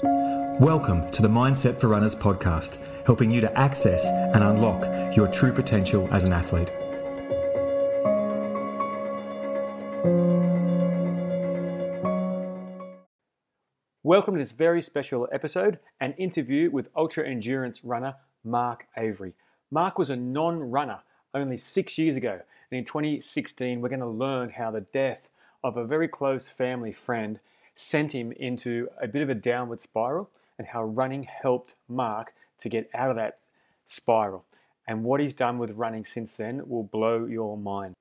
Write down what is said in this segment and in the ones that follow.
Welcome to the Mindset for Runners podcast, helping you to access and unlock your true potential as an athlete. Welcome to this very special episode an interview with ultra endurance runner Mark Avery. Mark was a non runner only six years ago, and in 2016, we're going to learn how the death of a very close family friend sent him into a bit of a downward spiral and how running helped Mark to get out of that spiral. And what he's done with running since then will blow your mind.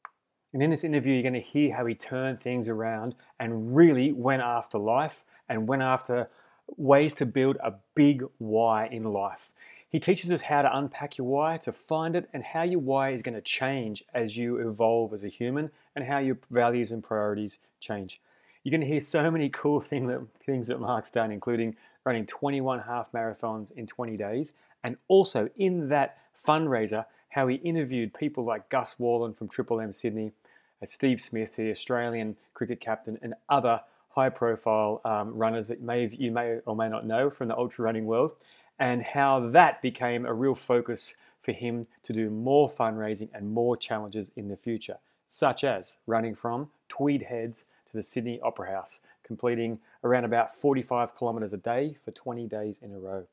And in this interview, you're going to hear how he turned things around and really went after life and went after ways to build a big why in life. He teaches us how to unpack your why, to find it, and how your why is going to change as you evolve as a human and how your values and priorities change. You're going to hear so many cool thing that, things that Mark's done, including running 21 half marathons in 20 days, and also in that fundraiser, how he interviewed people like Gus Worland from Triple M Sydney, uh, Steve Smith, the Australian cricket captain, and other high-profile um, runners that may you may or may not know from the ultra running world and how that became a real focus for him to do more fundraising and more challenges in the future, such as running from Tweed Heads to the Sydney Opera House, completing around about 45 kilometres a day for 20 days in a row.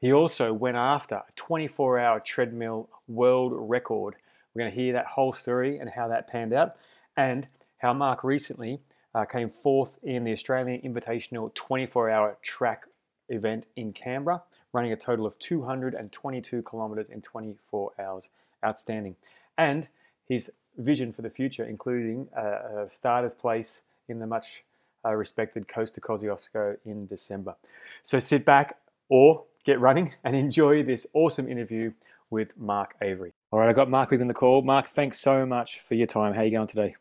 He also went after a 24 hour treadmill world record. We're going to hear that whole story and how that panned out, and how Mark recently uh, came fourth in the Australian Invitational 24 hour track event in Canberra, running a total of 222 kilometres in 24 hours. Outstanding. And his vision for the future, including a, a starter's place in the much uh, respected Coast to Kosciuszko in December. So sit back or get running and enjoy this awesome interview with Mark Avery. All right, I got Mark within the call. Mark, thanks so much for your time. How are you going today?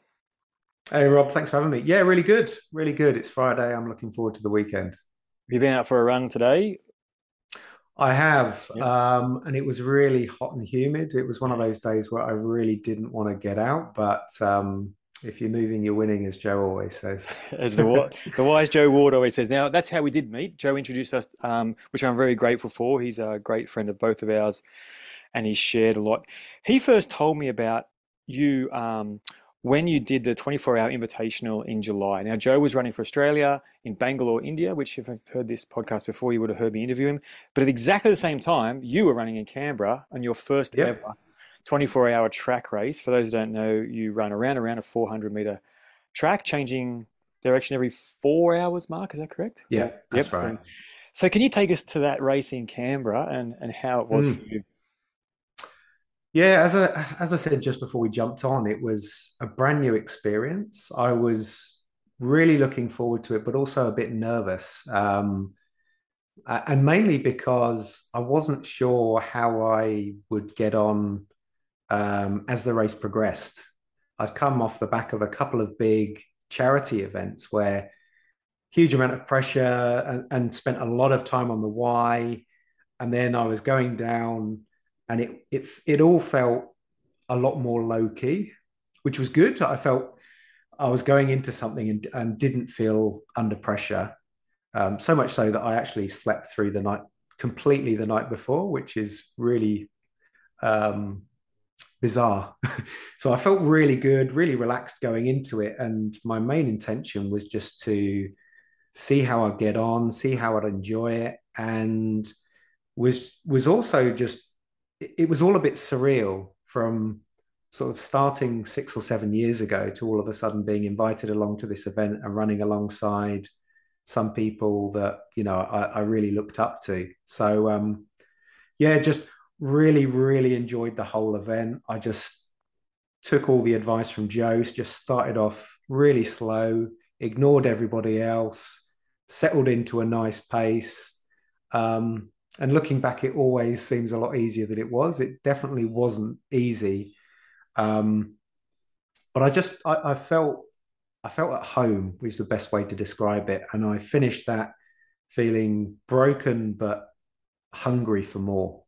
Hey Rob, thanks for having me. Yeah, really good, really good. It's Friday. I'm looking forward to the weekend. Have you been out for a run today? I have, um, and it was really hot and humid. It was one of those days where I really didn't want to get out, but um, if you're moving, you're winning, as Joe always says. as the, the wise Joe Ward always says. Now, that's how we did meet. Joe introduced us, um, which I'm very grateful for. He's a great friend of both of ours, and he shared a lot. He first told me about you um, when you did the 24 hour invitational in July. Now, Joe was running for Australia in Bangalore, India, which, if you've heard this podcast before, you would have heard me interview him. But at exactly the same time, you were running in Canberra on your first yep. ever 24 hour track race. For those who don't know, you run around around a 400 meter track, changing direction every four hours, Mark. Is that correct? Yeah, that's yep. right. So, can you take us to that race in Canberra and, and how it was mm. for you? Yeah, as I as I said just before we jumped on, it was a brand new experience. I was really looking forward to it, but also a bit nervous, um, and mainly because I wasn't sure how I would get on um, as the race progressed. I'd come off the back of a couple of big charity events where huge amount of pressure and, and spent a lot of time on the why, and then I was going down and it it it all felt a lot more low key, which was good. I felt I was going into something and, and didn't feel under pressure. Um, so much so that I actually slept through the night completely the night before, which is really um, bizarre. so I felt really good, really relaxed going into it. And my main intention was just to see how I'd get on, see how I'd enjoy it, and was was also just it was all a bit surreal from sort of starting six or seven years ago to all of a sudden being invited along to this event and running alongside some people that you know I, I really looked up to. So um, yeah, just really really enjoyed the whole event. I just took all the advice from Joe's, Just started off really slow, ignored everybody else, settled into a nice pace. Um, and looking back, it always seems a lot easier than it was. It definitely wasn't easy, um, but I just I, I felt I felt at home, is the best way to describe it. And I finished that feeling broken but hungry for more.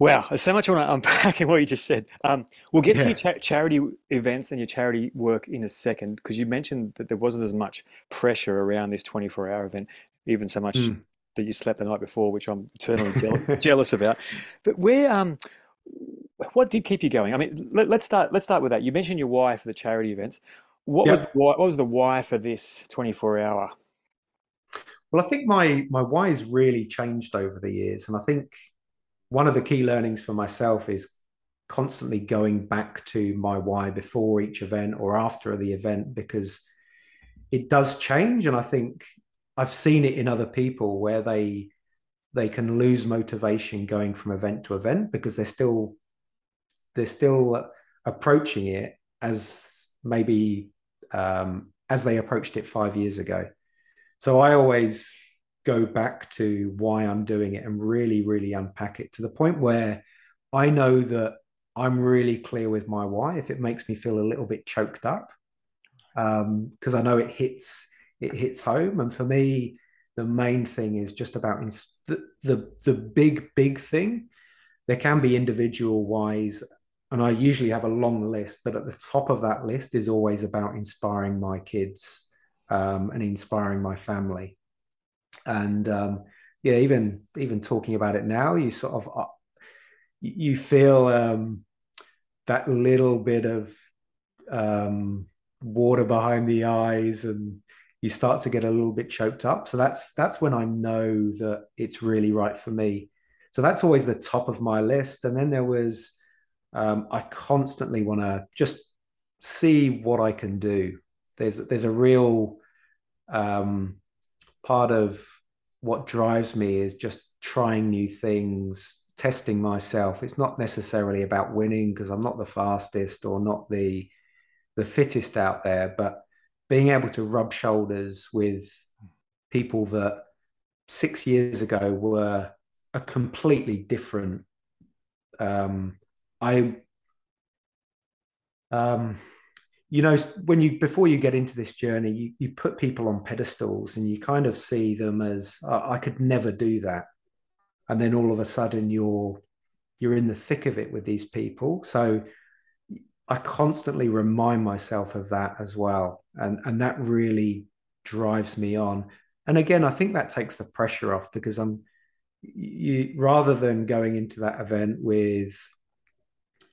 Wow, there's so much I want to unpack in what you just said. Um, we'll get yeah. to your cha- charity events and your charity work in a second because you mentioned that there wasn't as much pressure around this 24 hour event. even so much mm. that you slept the night before, which I'm eternally jealous about. But where, um, what did keep you going? I mean, let, us start. Let's start with that. You mentioned your why for the charity events. What yep. was the why, what was the why for this 24 hour? Well, I think my my why has really changed over the years, and I think one of the key learnings for myself is constantly going back to my why before each event or after the event because it does change. And i think i've seen it in other people where they they can lose motivation going from event to event because they're still they're still approaching it as maybe um, as they approached it five years ago. So i always go back to why i'm doing it and really really unpack it to the point where i know that I'm really clear with my why. If it makes me feel a little bit choked up, because um, I know it hits it hits home. And for me, the main thing is just about ins- the, the the big big thing. There can be individual whys, and I usually have a long list. But at the top of that list is always about inspiring my kids um, and inspiring my family. And um, yeah, even even talking about it now, you sort of uh, you feel um, that little bit of um, water behind the eyes and you start to get a little bit choked up. So that's that's when i know that it's really right for me. So that's always the top of my list. And then there was um, i constantly want to just see what i can do. There's there's a real um, part of what drives me is just trying new things testing myself. It's not necessarily about winning because I'm not the fastest or not the the fittest out there, but being able to rub shoulders with people that six years ago were a completely different um I um you know when you before you get into this journey you, you put people on pedestals and you kind of see them as I could never do that. And then all of a sudden you're you're in the thick of it with these people. So i constantly remind myself of that as well. And and that really drives me on. And again i think that takes the pressure off because i'm you rather than going into that event with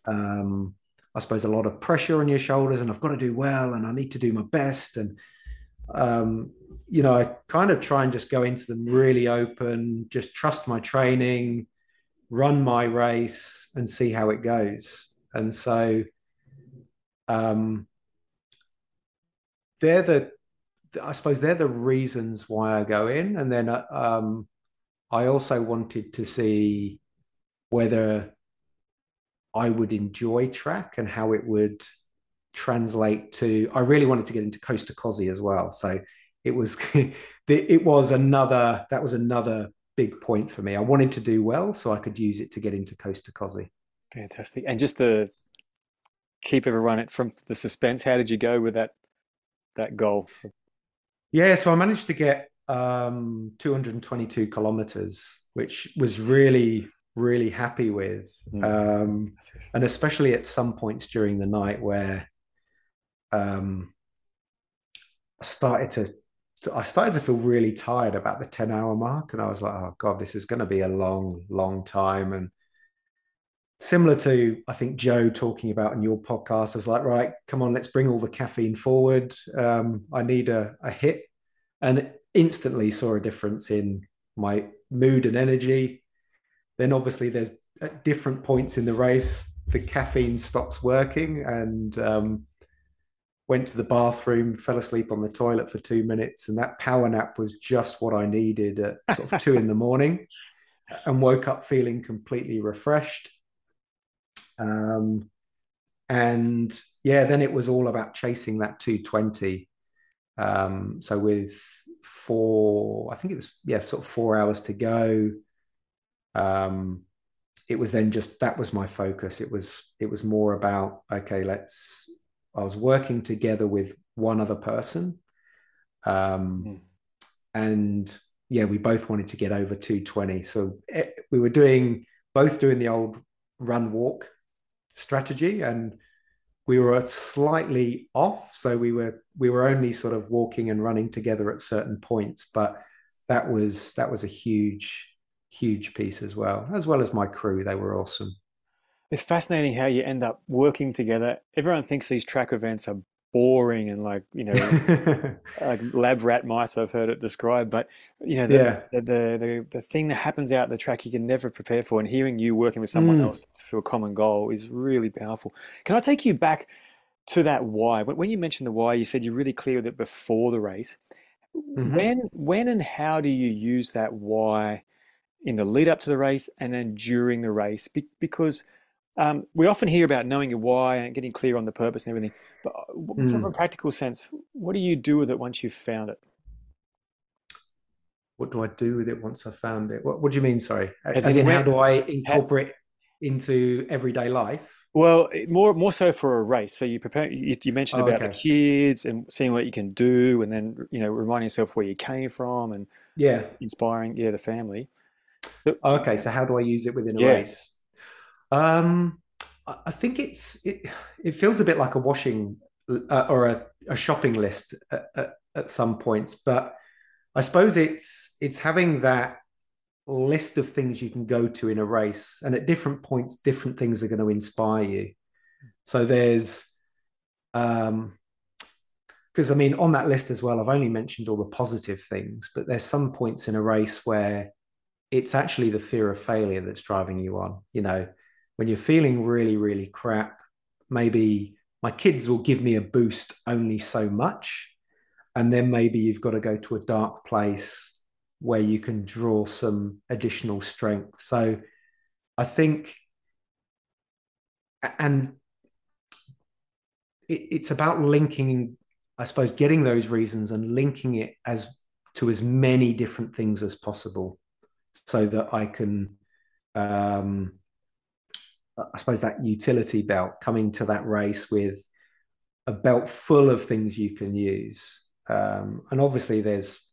um i suppose a lot of pressure on your shoulders and i've got to do well and i need to do my best and um, you know, I kind of try and just go into them really open, just trust my training, run my race, and see how it goes. And so, um, they're the, I suppose they're the reasons why I go in. And then, uh, um, I also wanted to see whether I would enjoy track and how it would translate to i really wanted to get into Coast to Kosci as well. So it was it was another that was another big point for me. I wanted to do well so i could use it to get into Coast to Kosci fantastic. And just to keep everyone from the suspense how did you go with that that goal? Yeah so i managed to get um 222 kilometers which was really really happy with mm. um and especially at some points during the night where um, I started to I started to feel really tired about the 10 hour mark. And I was like, oh God, this is going to be a long, long time. And similar to, I think, Joe talking about in your podcast, I was like, right, come on, let's bring all the caffeine forward. Um, I need a, a hit. And instantly saw a difference in my mood and energy. Then obviously there's at different points in the race, the caffeine stops working. And um, went to the bathroom, fell asleep on the toilet for two minutes, and that power nap was just what I needed at sort of two in the morning, and woke up feeling completely refreshed. Um, and yeah, then it was all about chasing that 220. Um, so with four, I think it was yeah, sort of four hours to go. Um, it was then just that was my focus. It was it was more about okay, let's I was working together with one other person. Um, mm. And yeah, we both wanted to get over 220. So it, eh, we were doing both doing the old run walk strategy and we were slightly off so we were we were only sort of walking and running together at certain points but that was that was a huge, huge piece as well, as well as my crew. They were awesome. It's fascinating how you end up working together. Everyone thinks these track events are boring and like you know like lab rat mice I've heard it described but you know the, yeah. the, the, the the thing that happens out the track you can never prepare for and hearing you working with someone Mm. else for a common goal is really powerful can I take you back to that why when when you mentioned the why you said you're really clear with it before the race Mhm. when when and how do you use that why in the lead up to the race and then during the race Be- because um, we often hear about knowing your why and getting clear on the purpose and everything but w- from a Mm. practical sense what do you do with it once you've found it What do I do with it once i've found it? What, what do you mean? Sorry, as as in in how do I how, incorporate into everyday life? well more more so for a race so you prepare you, you mentioned Oh, about the kids and seeing what you can do and then you know reminding yourself where you came from and Yeah. inspiring yeah the family so, Okay. So how do I use it within a yeah race? Um, I I think it's it. It feels a bit like a washing uh, or a, a shopping list at, at, at some points, but I suppose it's it's having that list of things you can go to in a race, and at different points, different things are going to inspire you. So there's um because I mean on that list as well, I've only mentioned all the positive things, but there's some points in a race where it's actually the fear of failure that's driving you on. You know, when you're feeling really, really crap, maybe my kids will give me a boost only so much. And then maybe you've got to go to a dark place where you can draw some additional strength. So I think, and it's about linking, I suppose, getting those reasons and linking it as to as many different things as possible so that I can, um, I suppose, that utility belt coming to that race with a belt full of things you can use. Um, and obviously, there's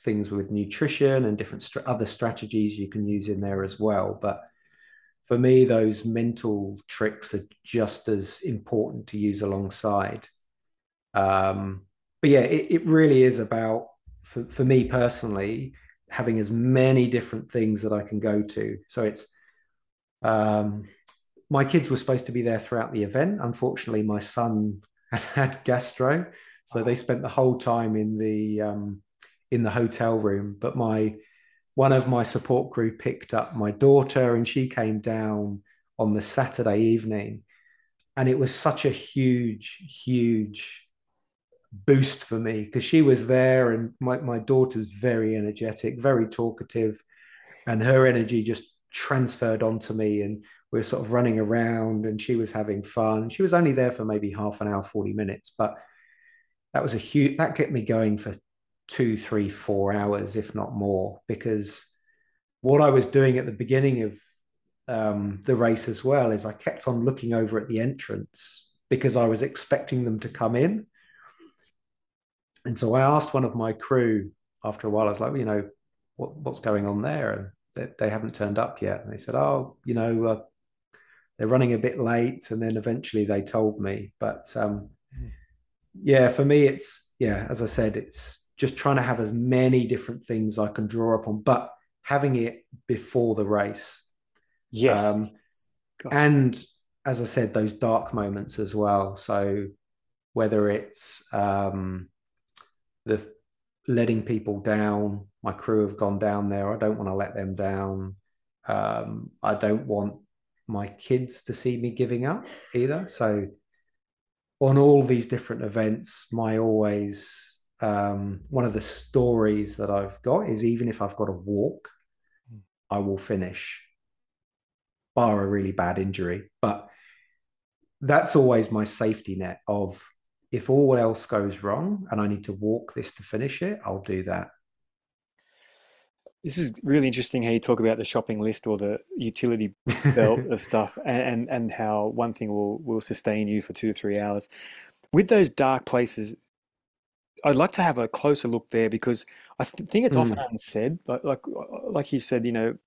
things with nutrition and different str- other strategies you can use in there as well. But for me, those mental tricks are just as important to use alongside. Um, but yeah, it, it really is about, for, for me personally, having as many different things that I can go to. So it's, um, my kids were supposed to be there throughout the event. Unfortunately, my son had had gastro, so they spent the whole time in the um, in the hotel room. But my one of my support crew picked up my daughter, and she came down on the Saturday evening, and it was such a huge, huge boost for me because she was there, and my my daughter's very energetic, very talkative, and her energy just transferred onto me and we were sort of running around and she was having fun. She was only there for maybe half an hour 40 minutes but that was a huge that kept me going for two three four hours if not more because what i was doing at the beginning of um, the race as well is i kept on looking over at the entrance because i was expecting them to come in and so i asked one of my crew after a while i was like well, you know what, what's going on there and they, they haven't turned up yet. And they said, oh, you know, uh, they're running a bit late. And then eventually they told me. But um, yeah, for me, it's, yeah, as I said, it's just trying to have as many different things I can draw upon, but having it before the race. yes Um, gotcha and as I said, those dark moments as well. So whether it's um, the letting people down, my crew have gone down there. I don't want to let them down. Um, I don't want my kids to see me giving up either. So on all these different events, my always um, one of the stories that I've got is even if I've got to walk, I will finish, bar a really bad injury. But that's always my safety net of if all else goes wrong and I need to walk this to finish it, I'll do that. This is really interesting how you talk about the shopping list or the utility belt of stuff and, and, and how one thing will, will sustain you for two to three hours. With those dark places, I'd like to have a closer look there because I th- think it's often Mm, unsaid. Like, like like you said, you know,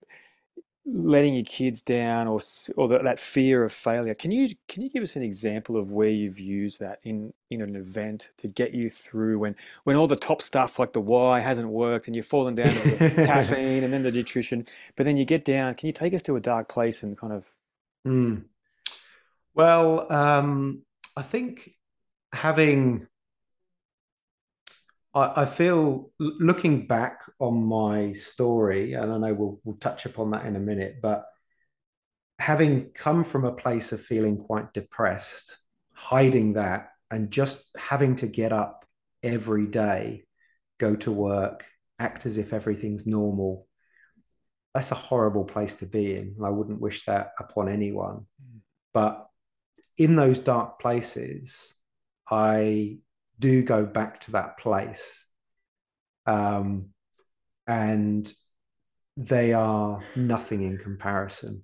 letting your kids down or or the, that fear of failure. Can you can you give us an example of where you've used that in in an event to get you through when when all the top stuff like the why hasn't worked and you've fallen down to the caffeine and then the nutrition, but then you get down. Can you take us to a dark place and kind of? Mm. Well, um, I think having I, I feel looking back on my story, and I know we'll, we'll touch upon that in a minute, but having come from a place of feeling quite depressed, hiding that, and just having to get up every day, go to work, act as if everything's normal, that's a horrible place to be in. I wouldn't wish that upon anyone. Mm. But in those dark places, I do go back to that place. Um, and they are nothing in comparison.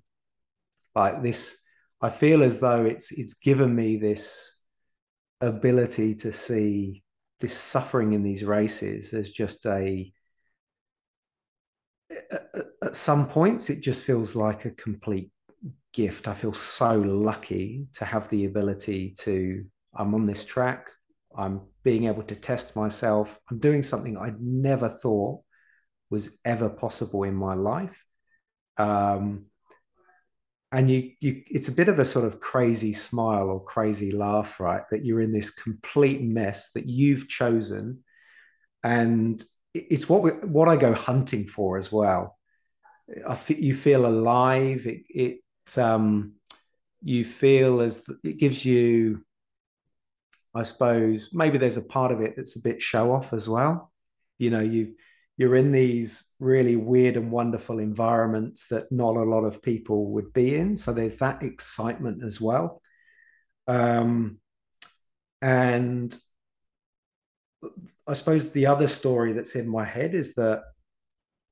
Like this, I feel as though it's it's given me this ability to see this suffering in these races as just a at some points it just feels like a complete gift i feel so lucky to have the ability to i'm on this track I'm being able to test myself. I'm doing something I never thought was ever possible in my life. Um, and you, you, it's a bit of a sort of crazy smile or crazy laugh, right? That you're in this complete mess that you've chosen, and it's what we, what I go hunting for as well. I f- you feel alive. It, it um, you feel as it gives you I suppose maybe there's a part of it that's a bit show off as well. You know, you you're in these really weird and wonderful environments that not a lot of people would be in. So there's that excitement as well. Um, and I suppose the other story that's in my head is that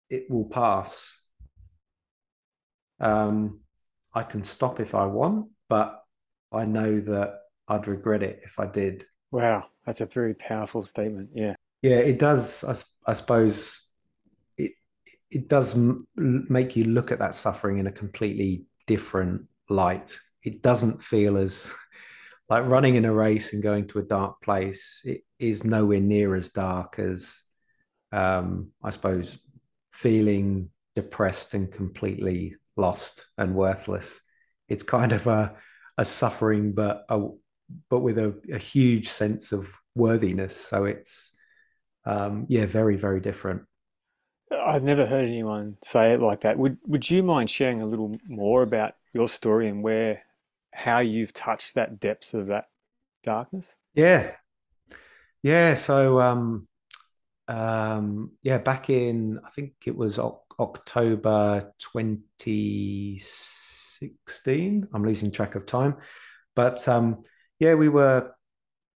it will pass. Um, I can stop if I want, but I know that I'd regret it if I did. Wow, that's a very powerful statement. Yeah. Yeah, it does. I, I suppose it it does m- make you look at that suffering in a completely different light. It doesn't feel as like running in a race and going to a dark place. It is nowhere near as dark as um, I suppose feeling depressed and completely lost and worthless. It's kind of a a suffering, but a, but with a, a huge sense of worthiness. So it's um, yeah, very very different. I've never heard anyone say it like that. Would Would you mind sharing a little more about your story and where how you've touched that depths of that darkness? Yeah, yeah. So um, um, yeah, back in I think it was October twenty sixteen. I'm losing track of time, but um, yeah, we were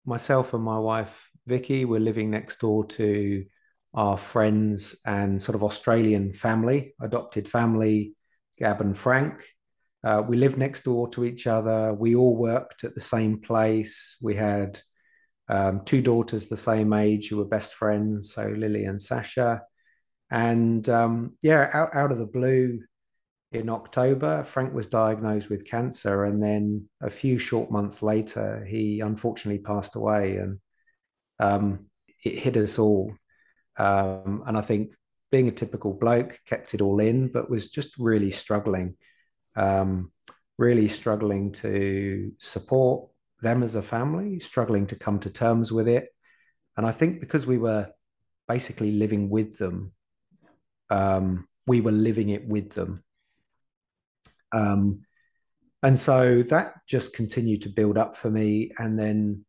myself and my wife Vicky were living next door to our friends and sort of Australian family, adopted family, Gab and Frank. Uh, we lived next door to each other. We all worked at the same place. We had um, two daughters the same age who were best friends, so Lily and Sasha. And um, yeah, out, out of the blue, in October, Frank was diagnosed with cancer, and then a few short months later, he unfortunately passed away, and um, it hit us all. Um, and I think being a typical bloke, kept it all in, but was just really struggling, um, really struggling to support them as a family, struggling to come to terms with it. And I think because we were basically living with them, um, we were living it with them um, and so that just continued to build up for me. And then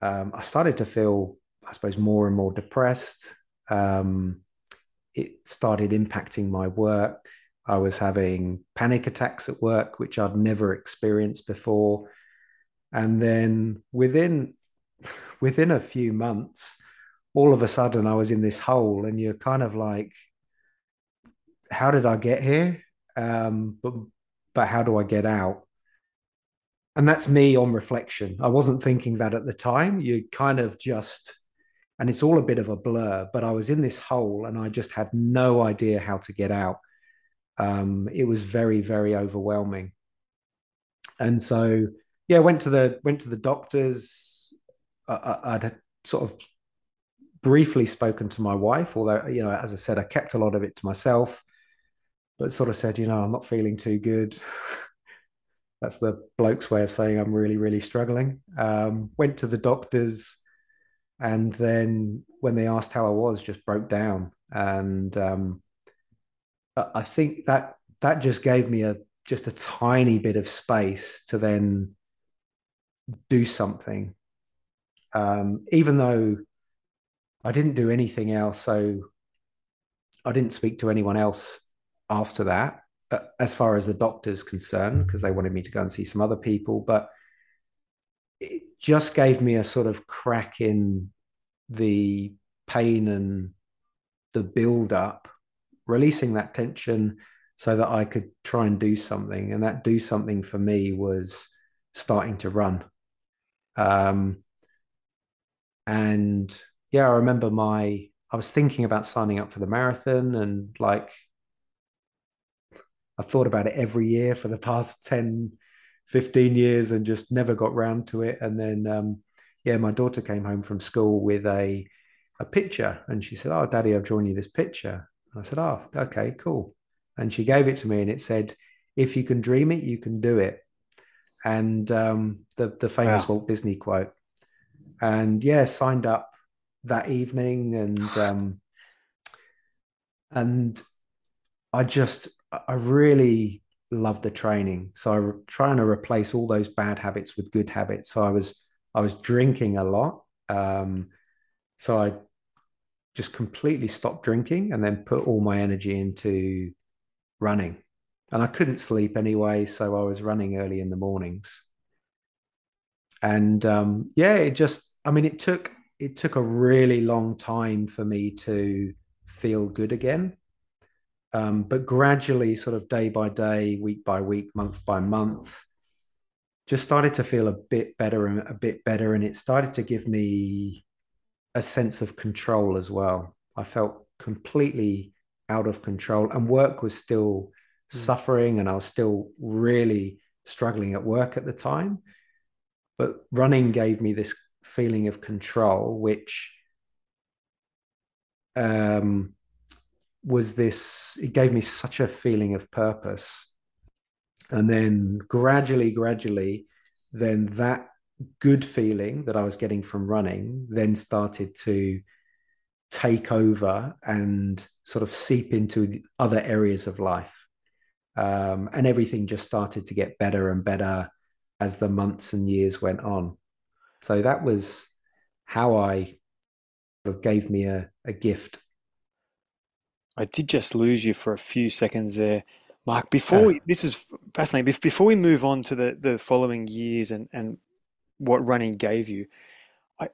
um, I started to feel, I suppose, more and more depressed. Um, it started impacting my work. I was having panic attacks at work, which I'd never experienced before. And then within within a few months, all of a sudden I was in this hole, and you're kind of like, how did I get here? Um, but but how do I get out? And that's me on reflection. I wasn't thinking that at the time. You kind of just, and it's all a bit of a blur, but I was in this hole and I just had no idea how to get out. um, it was very, very overwhelming. And so, yeah, went to the went to the doctors. I, I'd sort of briefly spoken to my wife, although you know, as I said, I kept a lot of it to myself. Sort of said, you know, I'm not feeling too good. That's the bloke's way of saying I'm really, really struggling. Um, went to the doctors, and then when they asked how I was, just broke down. And um, I think that that just gave me a just a tiny bit of space to then do something. Um, even though I didn't do anything else, so I didn't speak to anyone else after that as far as the doctor's concerned, because they wanted me to go and see some other people. But it just gave me a sort of crack in the pain and the build up, releasing that tension so that I could try and do something. And that do something for me was starting to run. Um, and yeah, I remember my, I was thinking about signing up for the marathon and like I've thought about it every year for the past 10, 15 years and just never got round to it. And then, um, yeah, my daughter came home from school with a, a picture and she said, Oh, daddy, I've drawn you this picture. And I said, Oh, okay, cool. And she gave it to me and it said, If you can dream it, you can do it. And um, the, the famous wow. Walt Disney quote. And yeah, signed up that evening and um, and I just I really love the training. So I'm trying to replace all those bad habits with good habits. So I was I was drinking a lot. Um, so I just completely stopped drinking and then put all my energy into running. And I couldn't sleep anyway, so I was running early in the mornings. And um, yeah, it just I mean it took it took a really long time for me to feel good again. Um, but gradually, sort of day by day, week by week, month by month, just started to feel a bit better and a bit better. And it started to give me a sense of control as well. I felt completely out of control, and work was still mm. suffering, and I was still really struggling at work at the time. But running gave me this feeling of control, which um, was this it gave me such a feeling of purpose. And then gradually gradually then that good feeling that i was getting from running then started to take over and sort of seep into other areas of life. Um, and everything just started to get better and better as the months and years went on. So that was how i gave me a, a gift I did just lose you for a few seconds there, Mark. Before we, this is fascinating. Before we move on to the the following years and and what running gave you, I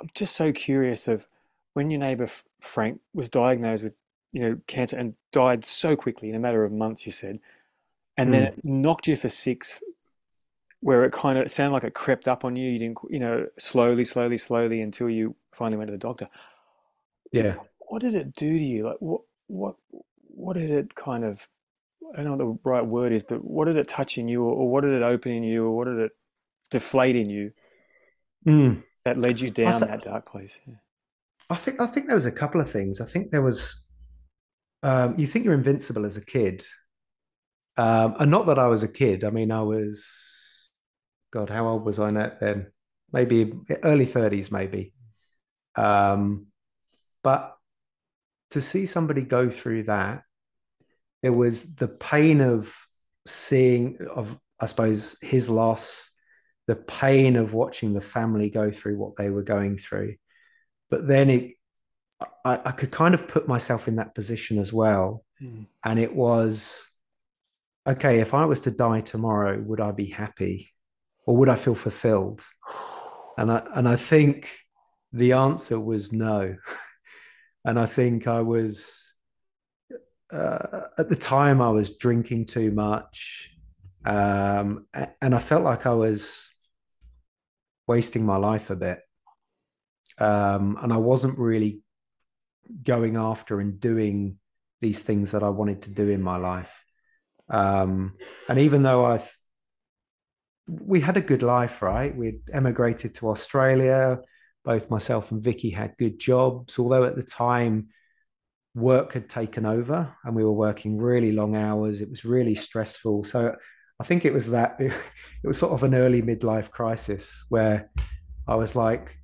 I'm just so curious of when your neighbour Frank was diagnosed with you know cancer and died so quickly in a matter of months. You said, and mm. then hmm. it knocked you for six where it kind of sounded like it crept up on you. You didn't, you know, slowly, slowly, slowly until you finally went to the doctor. Yeah what did it do to you? Like what what what did it kind of I don't know what the right word is, but what did it touch in you, or, or what did it open in you, or what did it deflate in you mm. that led you down th- that dark place? Yeah. I think I think there was a couple of things. I think there was um, you think you're invincible as a kid, um, and not that I was a kid. I mean, I was God, how old was I then? Maybe early thirties, maybe. Um, but to see somebody go through that, it was the pain of seeing of I suppose his loss, the pain of watching the family go through what they were going through. But then it I, I could kind of put myself in that position as well. Mm. And it was okay, if I was to die tomorrow, would I be happy? Or would I feel fulfilled? And I and I think the answer was no. and I think I was uh, at the time I was drinking too much, um, and I felt like I was wasting my life a bit, um, and I wasn't really going after and doing these things that I wanted to do in my life. Um, and even though I, we had a good life, right? We'd emigrated to Australia. Both myself and Vicky had good jobs, although at the time work had taken over and we were working really long hours. It was really stressful. So I think it was that it, was sort of an early midlife crisis where I was like,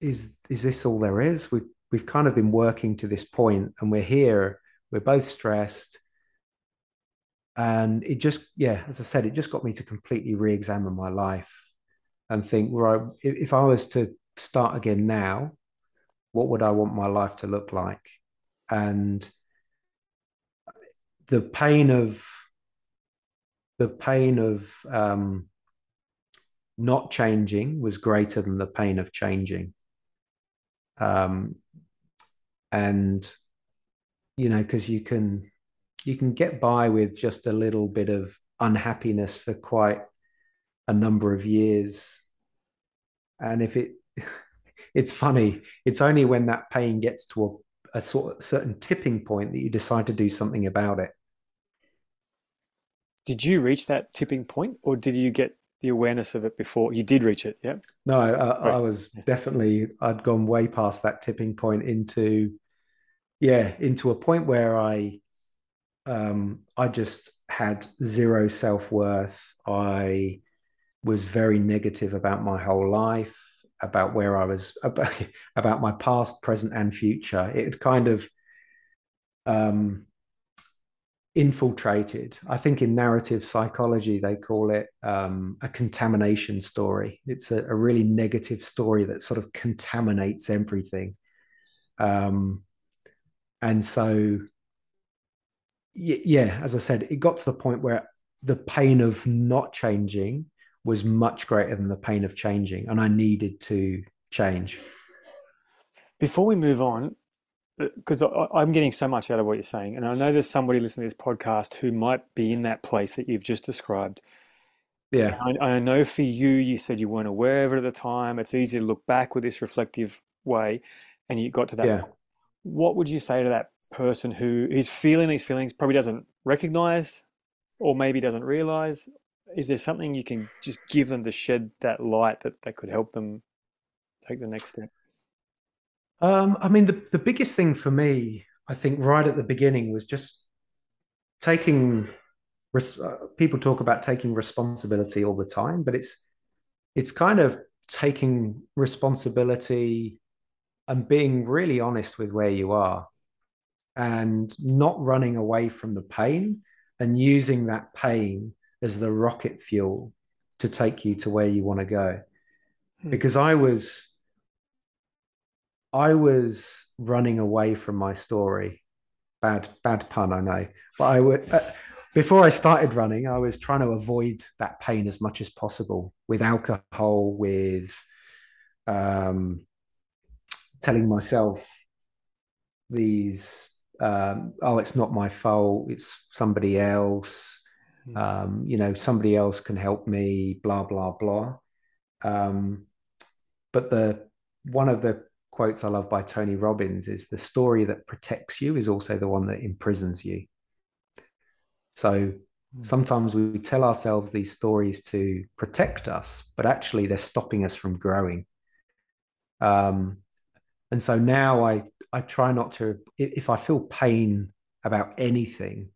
is is this all there is? We've we've kind of been working to this point and we're here, we're both stressed. And it just, yeah, as I said, it just got me to completely re-examine my life and think, right, if I was to start again now, what would I want my life to look like? And the pain of the pain of um, not changing was greater than the pain of changing. Um, and you know, because you can you can get by with just a little bit of unhappiness for quite a number of years, and if it it's funny, it's only when that pain gets to a, a sort of certain tipping point that you decide to do something about it. Did you reach that tipping point, or did you get the awareness of it before you did reach it? Yeah. No, I, right. I was definitely. I'd gone way past that tipping point into, yeah, into a point where I, um, I just had zero self worth. I was very negative about my whole life, about where I was, about, about my past, present, and future. It had kind of, um, infiltrated. I think in narrative psychology, they call it um, a contamination story. It's a, a, really negative story that sort of contaminates everything. Um, and so, yeah, as I said, it got to the point where the pain of not changing was much greater than the pain of changing, and I needed to change. Before we move on, uh, because I'm getting so much out of what you're saying, and I know there's somebody listening to this podcast who might be in that place that you've just described. Yeah, I, I, know for you, you said you weren't aware of it at the time. It's easy to look back with this reflective way, and you got to that. Yeah. What would you say to that person who is feeling these feelings, probably doesn't recognize, or maybe doesn't realize? Is there something you can just give them to shed that light that that could help them take the next step? Um, I mean, the, the biggest thing for me, I think, right at the beginning was just taking. Uh, people talk about taking responsibility all the time, but it's it's kind of taking responsibility and being really honest with where you are and not running away from the pain and using that pain as the rocket fuel to take you to where you want to go. Hmm. Because I was I was running away from my story. Bad, bad pun, I know. But I would, uh, before I started running, I was trying to avoid that pain as much as possible with alcohol, with um, telling myself these, um, oh, it's not my fault, it's somebody else. Hmm. Um, you know, somebody else can help me, blah, blah, blah. Um, but the one of the quotes I love by Tony Robbins is the story that protects you is also the one that imprisons you. So hmm. sometimes we tell ourselves these stories to protect us, but actually they're stopping us from growing. Um, and so now I I try not to if I feel pain about anything,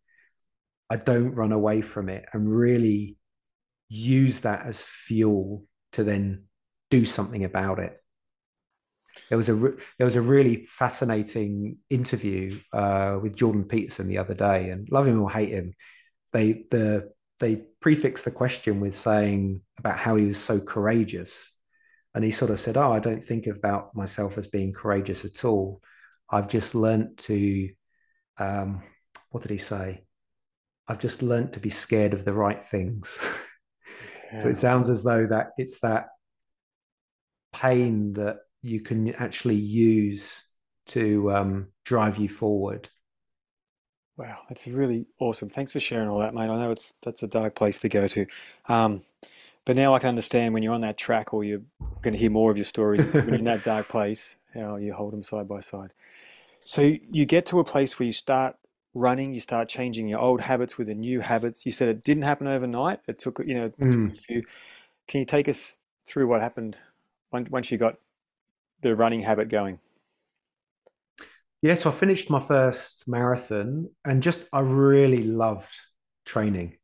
I don't run away from it and really use that as fuel to then do something about it there was a re- there was a really fascinating interview uh, with Jordan Peterson the other day, and love him or hate him, they the they prefix the question with saying about how he was so courageous, and he sort of said, "Oh, I don't think about myself as being courageous at all. I've just learnt to, um, what did he say? I've just learnt to be scared of the right things." Yeah. so it sounds as though that it's that pain that you can actually use to um, drive you forward. Wow, that's really awesome. Thanks for sharing all that, mate. I know it's that's a dark place to go to, um, but now I can understand when you're on that track, or you're going to hear more of your stories when in that dark place, how you hold them side by side. So you get to a place where you start running, you start changing your old habits with the new habits. You said it didn't happen overnight. It took, you know, it took a Mm. few. Can you take us through what happened once once you got the running habit going? Yeah, so I finished my first marathon and just I really loved training.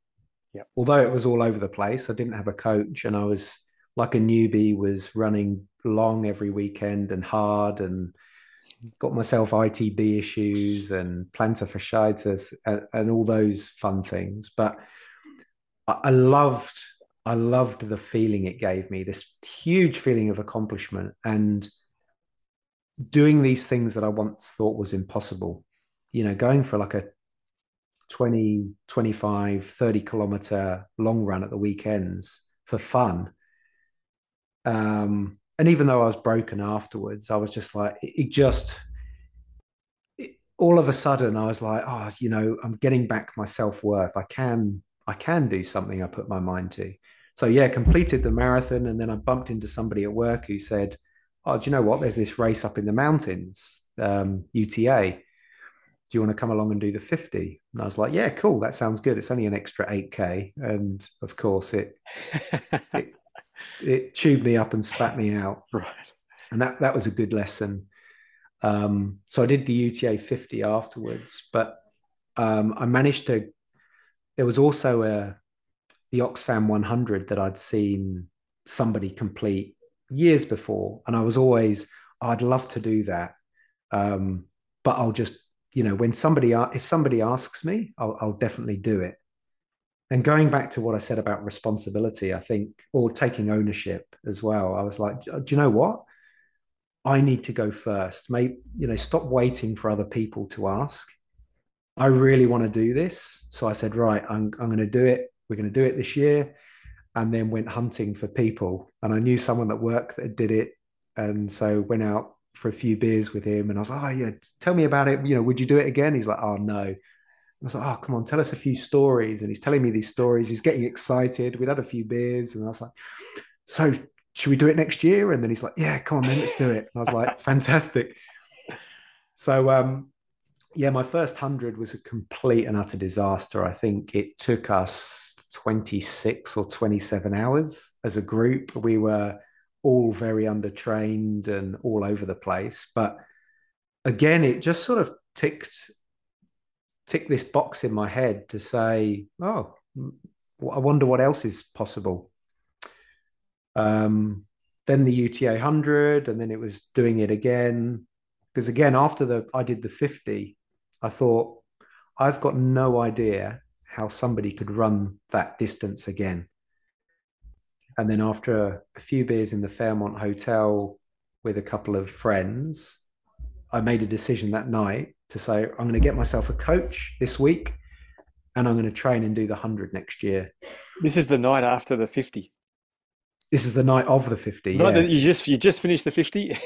yeah Although it was all over the place, I didn't have a coach and I was like a newbie, was running long every weekend and hard and got myself ITB issues and plantar fasciitis and, and all those fun things. But I, I loved I loved the feeling it gave me, this huge feeling of accomplishment and doing these things that I once thought was impossible. You know, going for like a 20, 25, 30 kilometer long run at the weekends for fun. Um, and even though I was broken afterwards, I was just like, it, just, it, all of a sudden, I was like, oh, you know, I'm getting back my self worth. I can, I can do something I put my mind to. So yeah, completed the marathon, and then I bumped into somebody at work who said, "Oh, do you know what? There's this race up in the mountains, um, UTA. Do you want to come along and do the 50?" And I was like, "Yeah, cool. That sounds good. It's only an extra 8k." And of course, it it, it chewed me up and spat me out, Right. and that that was a good lesson. Um, so I did the UTA 50 afterwards, but um, I managed to. There was also a the Oxfam 100 that I'd seen somebody complete years before, and I was always I'd love to do that, um, but I'll just you know when somebody if somebody asks me, I'll, I'll definitely do it. And going back to what I said about responsibility, I think, or taking ownership as well, I was like, do you know what? I need to go first. Maybe, you know, stop waiting for other people to ask. I really want to do this. So I said, right, I'm, I'm going to do it. We're going to do it this year. And then went hunting for people. And I knew someone that worked that did it. And so went out for a few beers with him. And I was like, oh, yeah, tell me about it. You know, would you do it again? He's like, oh, no. I was like, oh, come on, tell us a few stories. And he's telling me these stories. He's getting excited. We'd had a few beers. And I was like, so should we do it next year? And then he's like, yeah, come on, then let's do it. And I was like, fantastic. So, um, yeah, my first hundred was a complete and utter disaster. I think it took us 26 or 27 hours as a group. We were all very undertrained and all over the place. But again, it just sort of ticked ticked this box in my head to say, oh, I wonder what else is possible. Um, then the UTA 100, and then it was doing it again. Because again, after the I did the 50, I thought, I've got no idea how somebody could run that distance again. And then after a few beers in the Fairmont Hotel with a couple of friends, I made a decision that night to say, I'm going to get myself a coach this week and I'm going to train and do the 100 next year. This is the night after the 50. This is the night of the 50. Not yeah. you just you just finished the 50.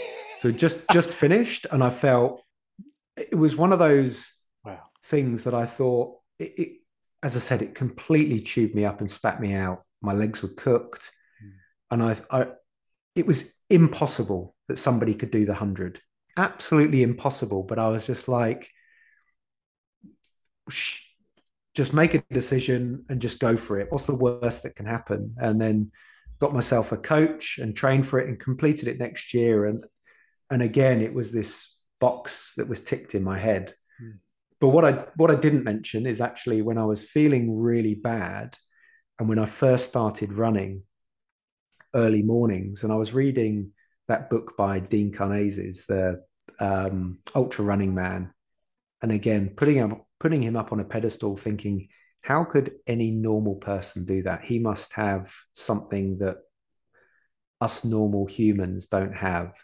So just just finished, and I felt it was one of those wow. things that I thought, it, it, as I said, it completely chewed me up and spat me out. My legs were cooked, Mm. and I, I, it was impossible that somebody could do the hundred. Absolutely impossible. But I was just like, "Shh, just make a decision and just go for it. What's the worst that can happen? And then got myself a coach and trained for it and completed it next year. And and again, it was this box that was ticked in my head. Hmm. But what I what I didn't mention is actually when I was feeling really bad, and when I first started running early mornings, and I was reading that book by Dean Karnazes, the um, Ultra Running Man, and again putting him putting him up on a pedestal, thinking, how could any normal person do that? He must have something that us normal humans don't have.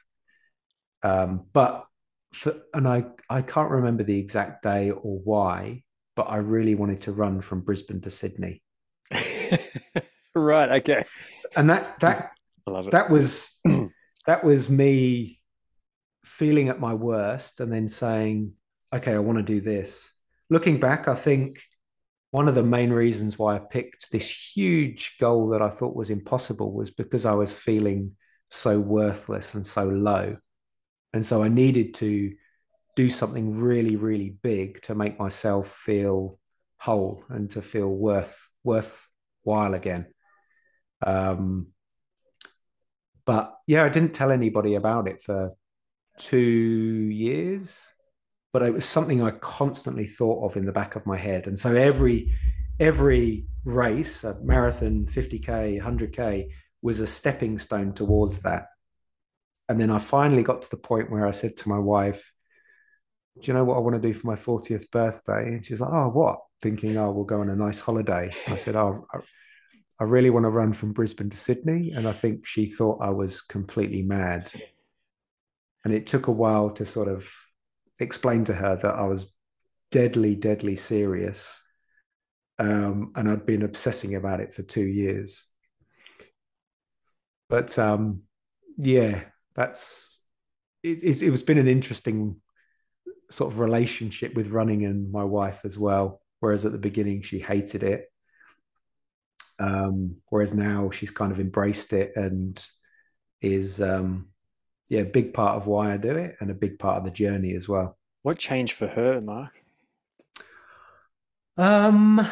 Um, but for, and I I can't remember the exact day or why, but I really wanted to run from Brisbane to Sydney, right. Okay. and that that I love it. that was that was me feeling at my worst and then saying okay i want to do this looking back i think one of the main reasons why i picked this huge goal that i thought was impossible was because i was feeling so worthless and so low and so i needed to do something really, really big to make myself feel whole and to feel worth worthwhile again. Um, but yeah, I didn't tell anybody about it for two years, but it was something I constantly thought of in the back of my head. And so every every race, a marathon, 50k, 100k, was a stepping stone towards that. And then I finally got to the point where I said to my wife, Do you know what I want to do for my 40th birthday? And she's like, Oh, what? Thinking, Oh, we'll go on a nice holiday. I said, Oh, I really want to run from Brisbane to Sydney. And I think she thought I was completely mad. And it took a while to sort of explain to her that I was deadly, deadly serious. Um, and I'd been obsessing about it for two years. But um, yeah, that's it, it, it was been an interesting sort of relationship with running and my wife as well. Whereas at the beginning, she hated it um, whereas now she's kind of embraced it and is, um, yeah, big part of why I do it and a big part of the journey as well. What changed for her, Mark? Um,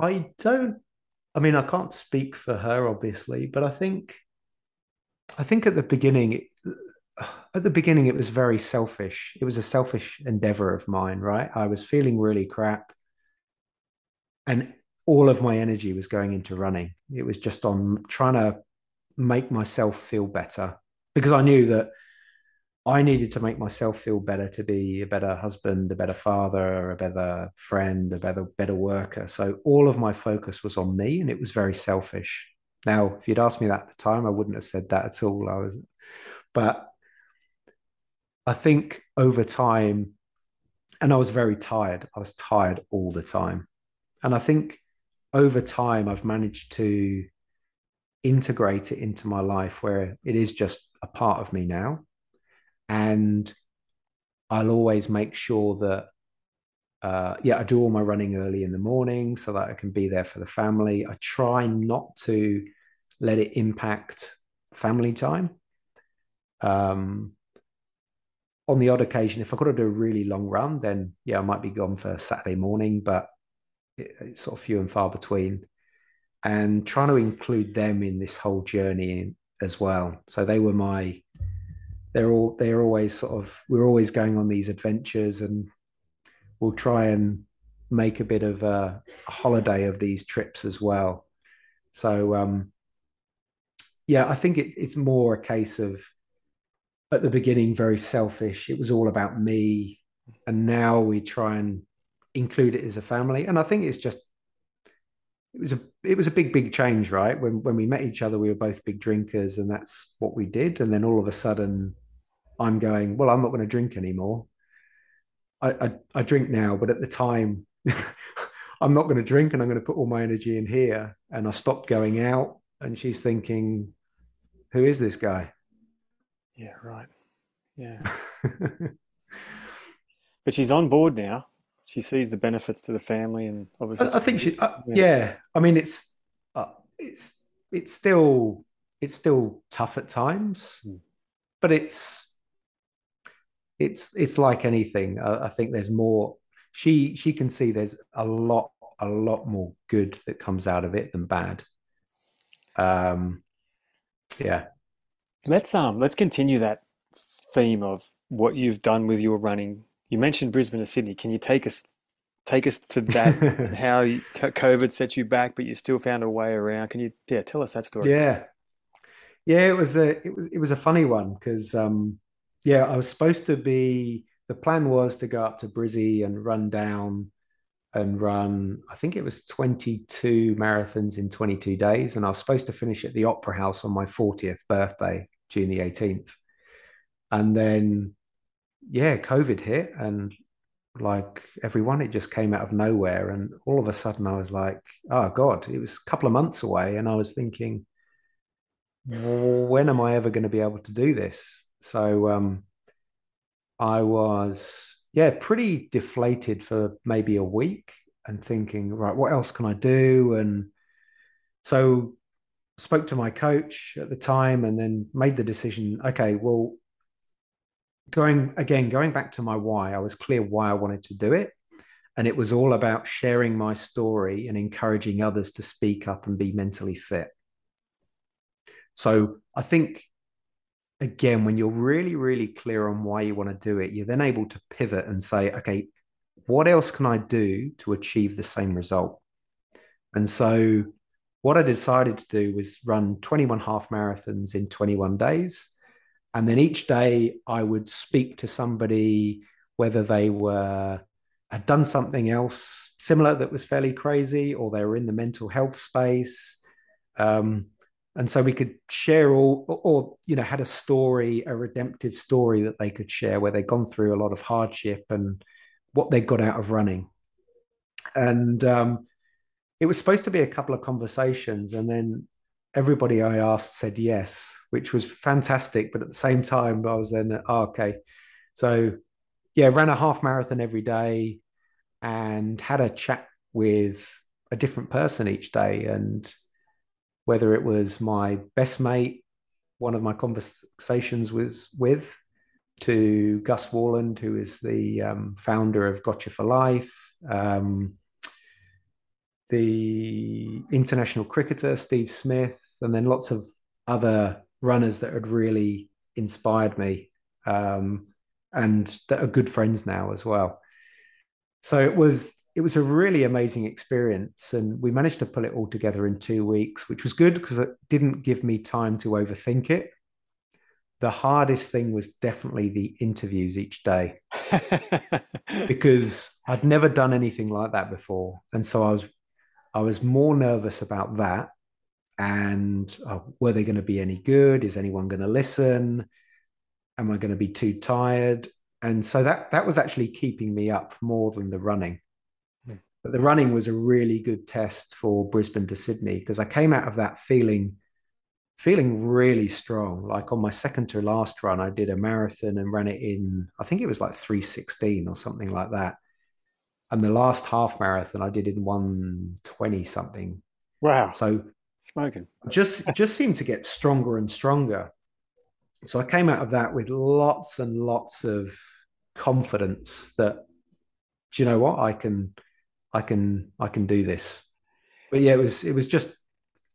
I don't. I mean, I can't speak for her, obviously, but I think, I think at the beginning, at the beginning, it was very selfish. It was a selfish endeavor of mine, right? I was feeling really crap and all of my energy was going into running. It was just on trying to make myself feel better because I knew that I needed to make myself feel better to be a better husband, a better father, a better friend, a better better worker. So all of my focus was on me, and it was very selfish. Now, if you'd asked me that at the time, I wouldn't have said that at all. I was, but I think over time, and I was very tired. I was tired all the time. And I think over time, I've managed to integrate it into my life where it is just a part of me now. And I'll always make sure that, uh, yeah, I do all my running early in the morning so that I can be there for the family. I try not to let it impact family time. Um, on the odd occasion, if I've got to do a really long run, then yeah, I might be gone for Saturday morning, but it's sort of few and far between, and trying to include them in this whole journey as well. So they were my, they're all they're always sort of we're always going on these adventures, and we'll try and make a bit of a, holiday of these trips as well. So um, yeah, I think it, it's more a case of at the beginning very selfish. It was all about me, and now we try and include it as a family. And I think it's just it was a it was a big big change, right? When when we met each other, we were both big drinkers, and that's what we did. And then all of a sudden, I'm going, well, I'm not going to drink anymore. I, I, I drink now, but at the time, I'm not going to drink, and I'm going to put all my energy in here. And I stopped going out, and she's thinking, who is this guy? Yeah, right. Yeah. but she's on board now she sees the benefits to the family and obviously i, I think she uh, yeah. yeah. i mean it's uh, it's it's still it's still tough at times mm. but it's it's it's like anything I, I think there's more she she can see there's a lot a lot more good that comes out of it than bad um yeah let's um let's continue that theme of what you've done with your running you mentioned Brisbane and Sydney. Can you take us take us to that? how COVID set you back, but you still found a way around. Can you yeah tell us that story? Yeah, yeah. It was a it was it was a funny one because um, yeah, I was supposed to be. The plan was to go up to Brizzy and run down and run. I think it was twenty two marathons in twenty two days, and I was supposed to finish at the Opera House on my fortieth birthday, June the eighteenth, and then yeah, COVID hit and like everyone, it just came out of nowhere. And all of a sudden I was like, oh God, it was a couple of months away. And I was thinking, when am I ever going to be able to do this? So um, I was, yeah, pretty deflated for maybe a week and thinking, right, what else can I do? And so spoke to my coach at the time and then made the decision okay well going again, going back to my why, I was clear why I wanted to do it. And it was all about sharing my story and encouraging others to speak up and be mentally fit. So I think, again, when you're really, really clear on why you want to do it, you're then able to pivot and say, okay, what else can I do to achieve the same result? And so what I decided to do was run 21 half marathons in 21 days. And then each day I would speak to somebody, whether they were had done something else similar that was fairly crazy, or they were in the mental health space. Um, and so we could share all, or, you know, had a story, a redemptive story that they could share where they'd gone through a lot of hardship and what they got out of running. And um, it was supposed to be a couple of conversations, and then everybody I asked said yes, which was fantastic. But at the same time, I was then oh, okay. So yeah, ran a half marathon every day, and had a chat with a different person each day, and whether it was my best mate, one of my conversations was with, to Gus Worland, who is the um, founder of Gotcha4Life, um, the international cricketer Steve Smith, and then lots of other runners that had really inspired me um, and that are good friends now as well. So it was it was a really amazing experience, and we managed to pull it all together in two weeks, which was good because it didn't give me time to overthink it the hardest thing was definitely the interviews each day because I'd never done anything like that before, and so I was I was more nervous about that. And uh, were they going to be any good? Is anyone going to listen? Am I going to be too tired? And so that that was actually keeping me up more than the running. Hmm. But the running was a really good test for Brisbane to Sydney because I came out of that feeling feeling really strong. Like on my second to last run, I did a marathon and ran it in, I think it was like 316 or something like that. And the last half marathon I did in 120 something. Wow. So smoking. just just seemed to get stronger and stronger. So I came out of that with lots and lots of confidence that do you know what? I can I can I can do this. But yeah, it was it was just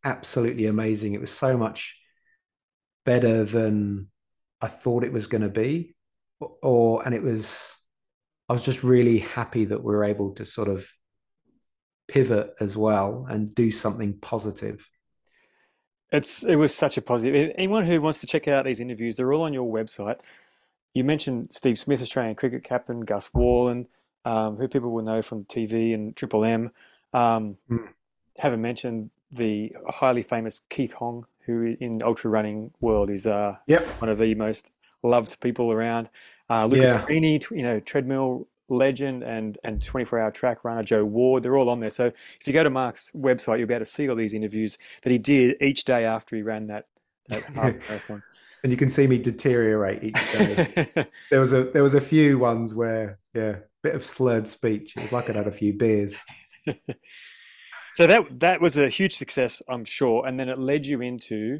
absolutely amazing. It was so much better than I thought it was going to be, or and it was. I was just really happy that we were able to sort of pivot as well and do something positive. It's it was such a positive. Anyone who wants to check out these interviews, they're all on your website. You mentioned Steve Smith, Australian cricket captain, Gus Worland, um, who people will know from TV and Triple M. Um, mm. Haven't mentioned the highly famous Keith Hong, who in ultra running world is uh, yep. one of the most loved people around. Uh, Luca yeah. Carini, you know, treadmill legend and and 24 hour track runner Joe Ward, they're all on there. So if you go to Mark's website, you'll be able to see all these interviews that he did each day after he ran that, that half marathon. And you can see me deteriorate each day. there was a there was a few ones where yeah, bit of slurred speech. It was like I'd had a few beers. So that that was a huge success, I'm sure, and then it led you into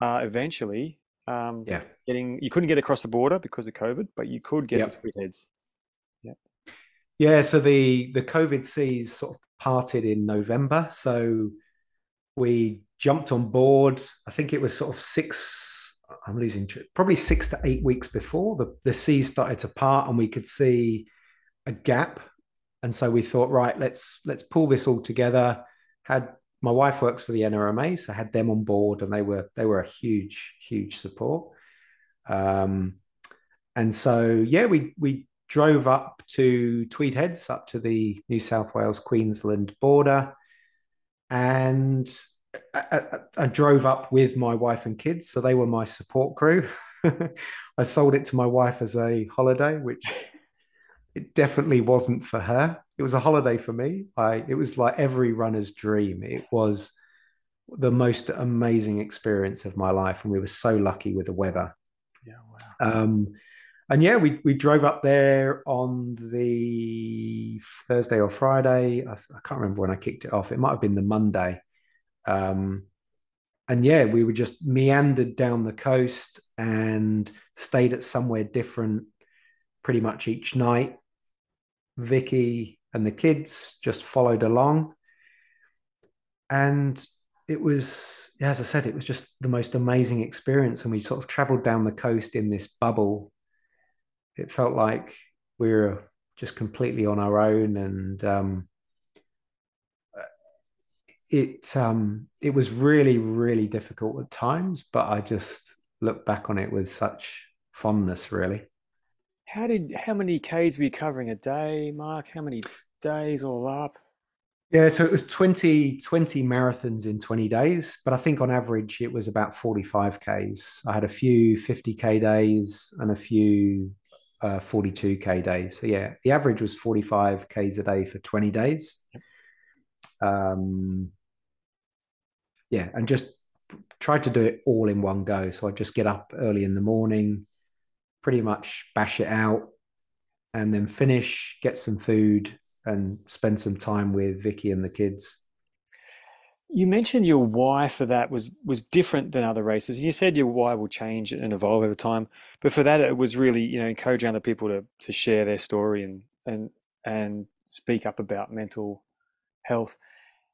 uh, eventually um, yeah. getting. You couldn't get across the border because of COVID, but you could get yep. to Heads. Yeah. So the the COVID seas sort of parted in November. So we jumped on board. I think it was sort of six. I'm losing probably six to eight weeks before the the seas started to part, and we could see a gap. And so we thought, right, let's let's pull this all together had my wife works for the NRMA, so I had them on board, and they were they were a huge huge support. Um, and so yeah, we we drove up to Tweed Heads, up to the New South Wales Queensland border, and I, I, I drove up with my wife and kids, so they were my support crew. I sold it to my wife as a holiday, which it definitely wasn't for her. It was a holiday for me. I it was like every runner's dream. It was the most amazing experience of my life, and we were so lucky with the weather. Yeah, wow. Um, and yeah, we we drove up there on the Thursday or Friday. I, I, can't remember when I kicked it off. It might have been the Monday. Um, and yeah, we were just meandered down the coast and stayed at somewhere different pretty much each night. Vicky and the kids just followed along. And it was, as I said, it was just the most amazing experience. And we sort of traveled down the coast in this bubble. It felt like we were just completely on our own. And um, it um, it was really, really difficult at times, but I just look back on it with such fondness, really. How did how many Ks were you covering a day, Mark? How many days all up? Yeah, so it was 20, 20 marathons in 20 days, but I think on average it was about 45 Ks. I had a few 50K days and a few uh, 42K days. So yeah, the average was 45 Ks a day for 20 days. Um, yeah, and just tried to do it all in one go. So I just get up early in the morning, pretty much bash it out, and then finish, get some food, and spend some time with Vicky and the kids. You mentioned your why for that was was different than other races. And you said your why will change and evolve over time, but for that it was really you know encouraging other people to to share their story and and and speak up about mental health.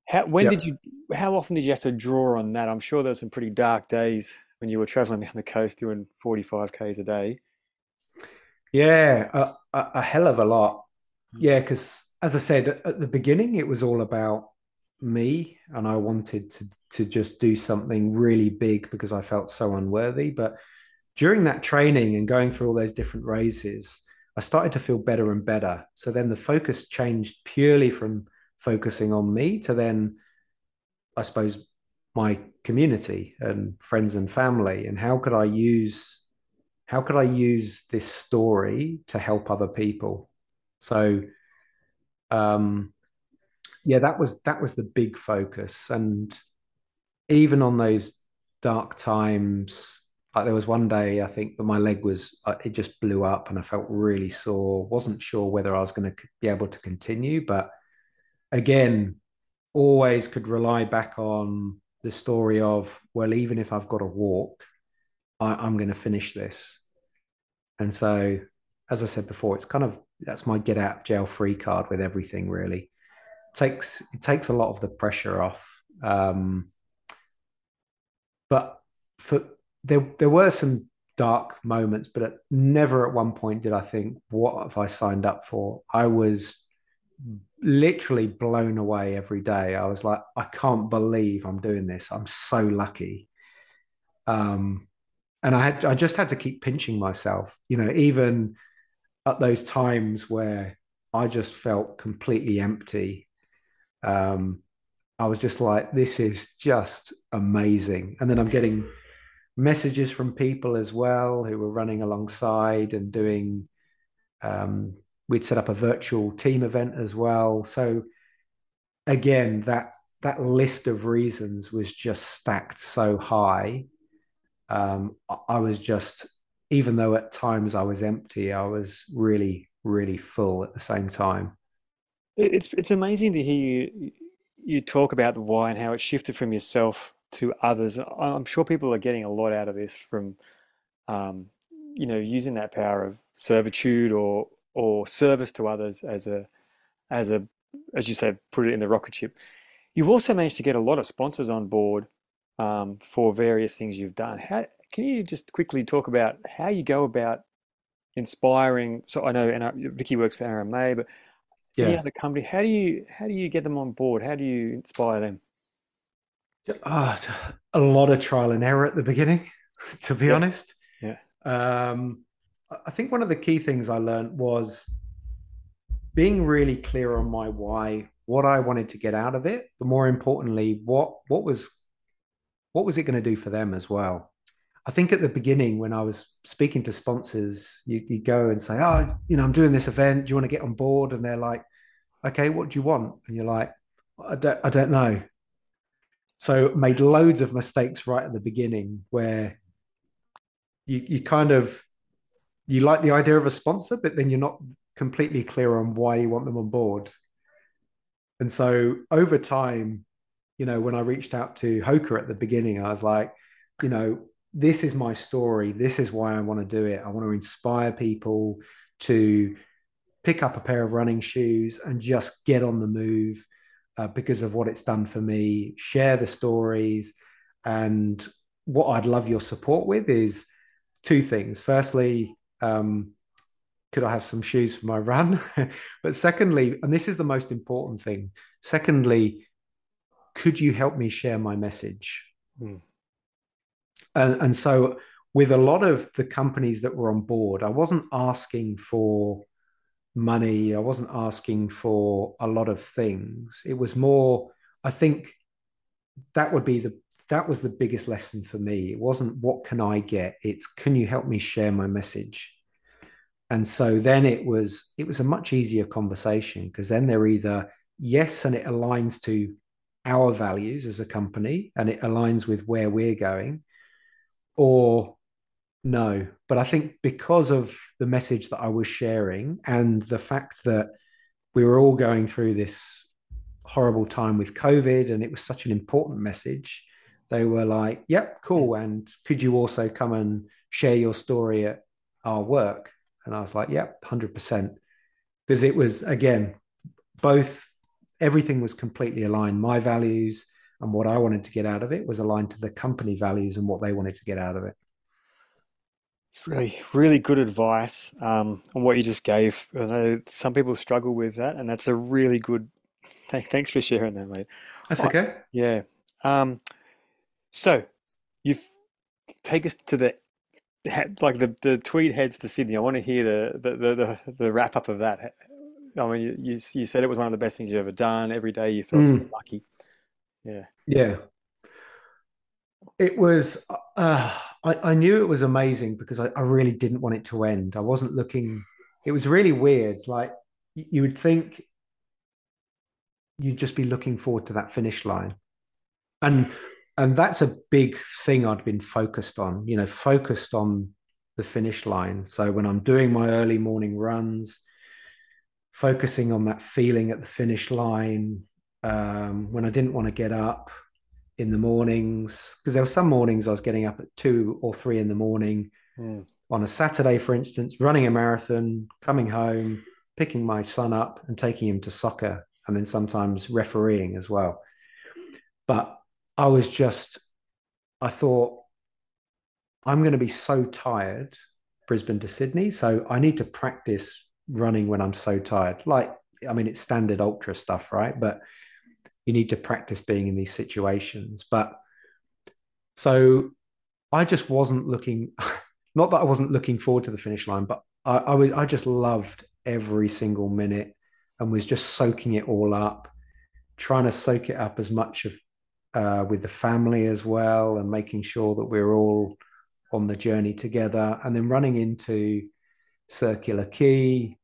How when Yeah. did you? How often did you have to draw on that? I'm sure there were some pretty dark days when you were traveling down the coast doing 45 k's a day. Yeah, a, a, a hell of a lot. Hmm. Yeah, because as I said at the beginning, it was all about me, and I wanted to to just do something really big because I felt so unworthy. But during that training and going through all those different races, I started to feel better and better. So then the focus changed purely from focusing on me to then, I suppose, my community and friends and family, and how could I use how could I use this story to help other people? So um yeah, that was that was the big focus. And even on those dark times, like there was one day I think that my leg was uh, it just blew up and I felt really sore. wasn't sure whether I was going to be able to continue, but again, always could rely back on the story of well, even if I've got to walk, I, I'm going to finish this. And so, as I said before, it's kind of that's my get out jail free card with everything. Really takes it takes a lot of the pressure off. Um, but for there there were some dark moments, but at, never at one point did I think, what have I signed up for? I was literally blown away every day. I was like, I can't believe I'm doing this. I'm so lucky. Um, and I had I just had to keep pinching myself, you know, even at those times where I just felt completely empty. Um, I was just like, this is just amazing. And then I'm getting messages from people as well who were running alongside and doing um, we'd set up a virtual team event as well. So again, that that list of reasons was just stacked so high. Um, I was just, even though at times I was empty, I was really, really full at the same time. It's it's amazing to hear you, you talk about the why and how it shifted from yourself to others. I'm sure people are getting a lot out of this from, um, you know, using that power of servitude or or service to others as a as a as you said, put it in the rocket ship. You've also managed to get a lot of sponsors on board um, for various things you've done. How can you just quickly talk about how you go about inspiring? So I know Vicky works for RMA, but any other company, how do you how do you get them on board? How do you inspire them? Oh, a lot of trial and error at the beginning, to be Yeah, honest. yeah, Um, I think one of the key things I learned was being really clear on my why, what I wanted to get out of it, but more importantly, what what was what was it going to do for them as well? I think at the beginning when I was speaking to sponsors, you, you go and say, "Oh, you know, I'm doing this event. Do you want to get on board?" And they're like, "Okay, what do you want?" And you're like, "I don't, I don't know." So made loads of mistakes right at the beginning where you you kind of you like the idea of a sponsor, but then you're not completely clear on why you want them on board. And so over time, you know, when I reached out to Hoka at the beginning, I was like, you know, this is my story. This is why I want to do it. I want to inspire people to pick up a pair of running shoes and just get on the move uh, because of what it's done for me, share the stories. And what I'd love your support with is two things. Firstly, um, could I have some shoes for my run? but secondly, and this is the most important thing, secondly, could you help me share my message? Mm. And, and so, with a lot of the companies that were on board, I wasn't asking for money. I wasn't asking for a lot of things. It was more, I think that would be the that was the biggest lesson for me. It wasn't what can I get? It's can you help me share my message? And so then it was it was a much easier conversation because then they're either yes and it aligns to our values as a company and it aligns with where we're going or no. But i think because of the message that i was sharing and the fact that we were all going through this horrible time with covid and it was such an important message they were like yep cool. Mm. And could you also come and share your story at our work? And i was like yep 100% because it was again both everything was completely aligned. My values and what i wanted to get out of it was aligned to the company values and what they wanted to get out of it it's really, really good advice um, on what you just gave. I know some people struggle with that, and that's a really good. Thanks for sharing that, mate. That's okay. yeah. Um, so you take us to the like the the Tweed heads to Sydney. I want to hear the the the, the, the wrap up of that. I mean, you, you, you said it was one of the best things you've ever done. Every day you felt mm. so lucky. Yeah. Yeah. It was. Uh, I, I knew it was amazing because I, I really didn't want it to end. I wasn't looking. It was really weird. Like you would think you'd just be looking forward to that finish line, and and that's a big thing I'd been focused on. You know, focused on the finish line. So when I'm doing my early morning runs, focusing on that feeling at the finish line. Um, when I didn't want to get up, in the mornings because there were some mornings I was getting up at two or three in the morning mm. on a Saturday, for instance, running a marathon, coming home, picking my son up and taking him to soccer, and then sometimes refereeing as well. But I was just, I thought, I'm going to be so tired, Brisbane to Sydney. So I need to practice running when I'm so tired. Like, I mean, it's standard ultra stuff, right? But you need to practice being in these situations. But so I just wasn't looking, not that I wasn't looking forward to the finish line, but I, I, was, I just loved every single minute and was just soaking it all up, trying to soak it up as much of uh, with the family as well, and making sure that we're all on the journey together, and then running into Circular Quay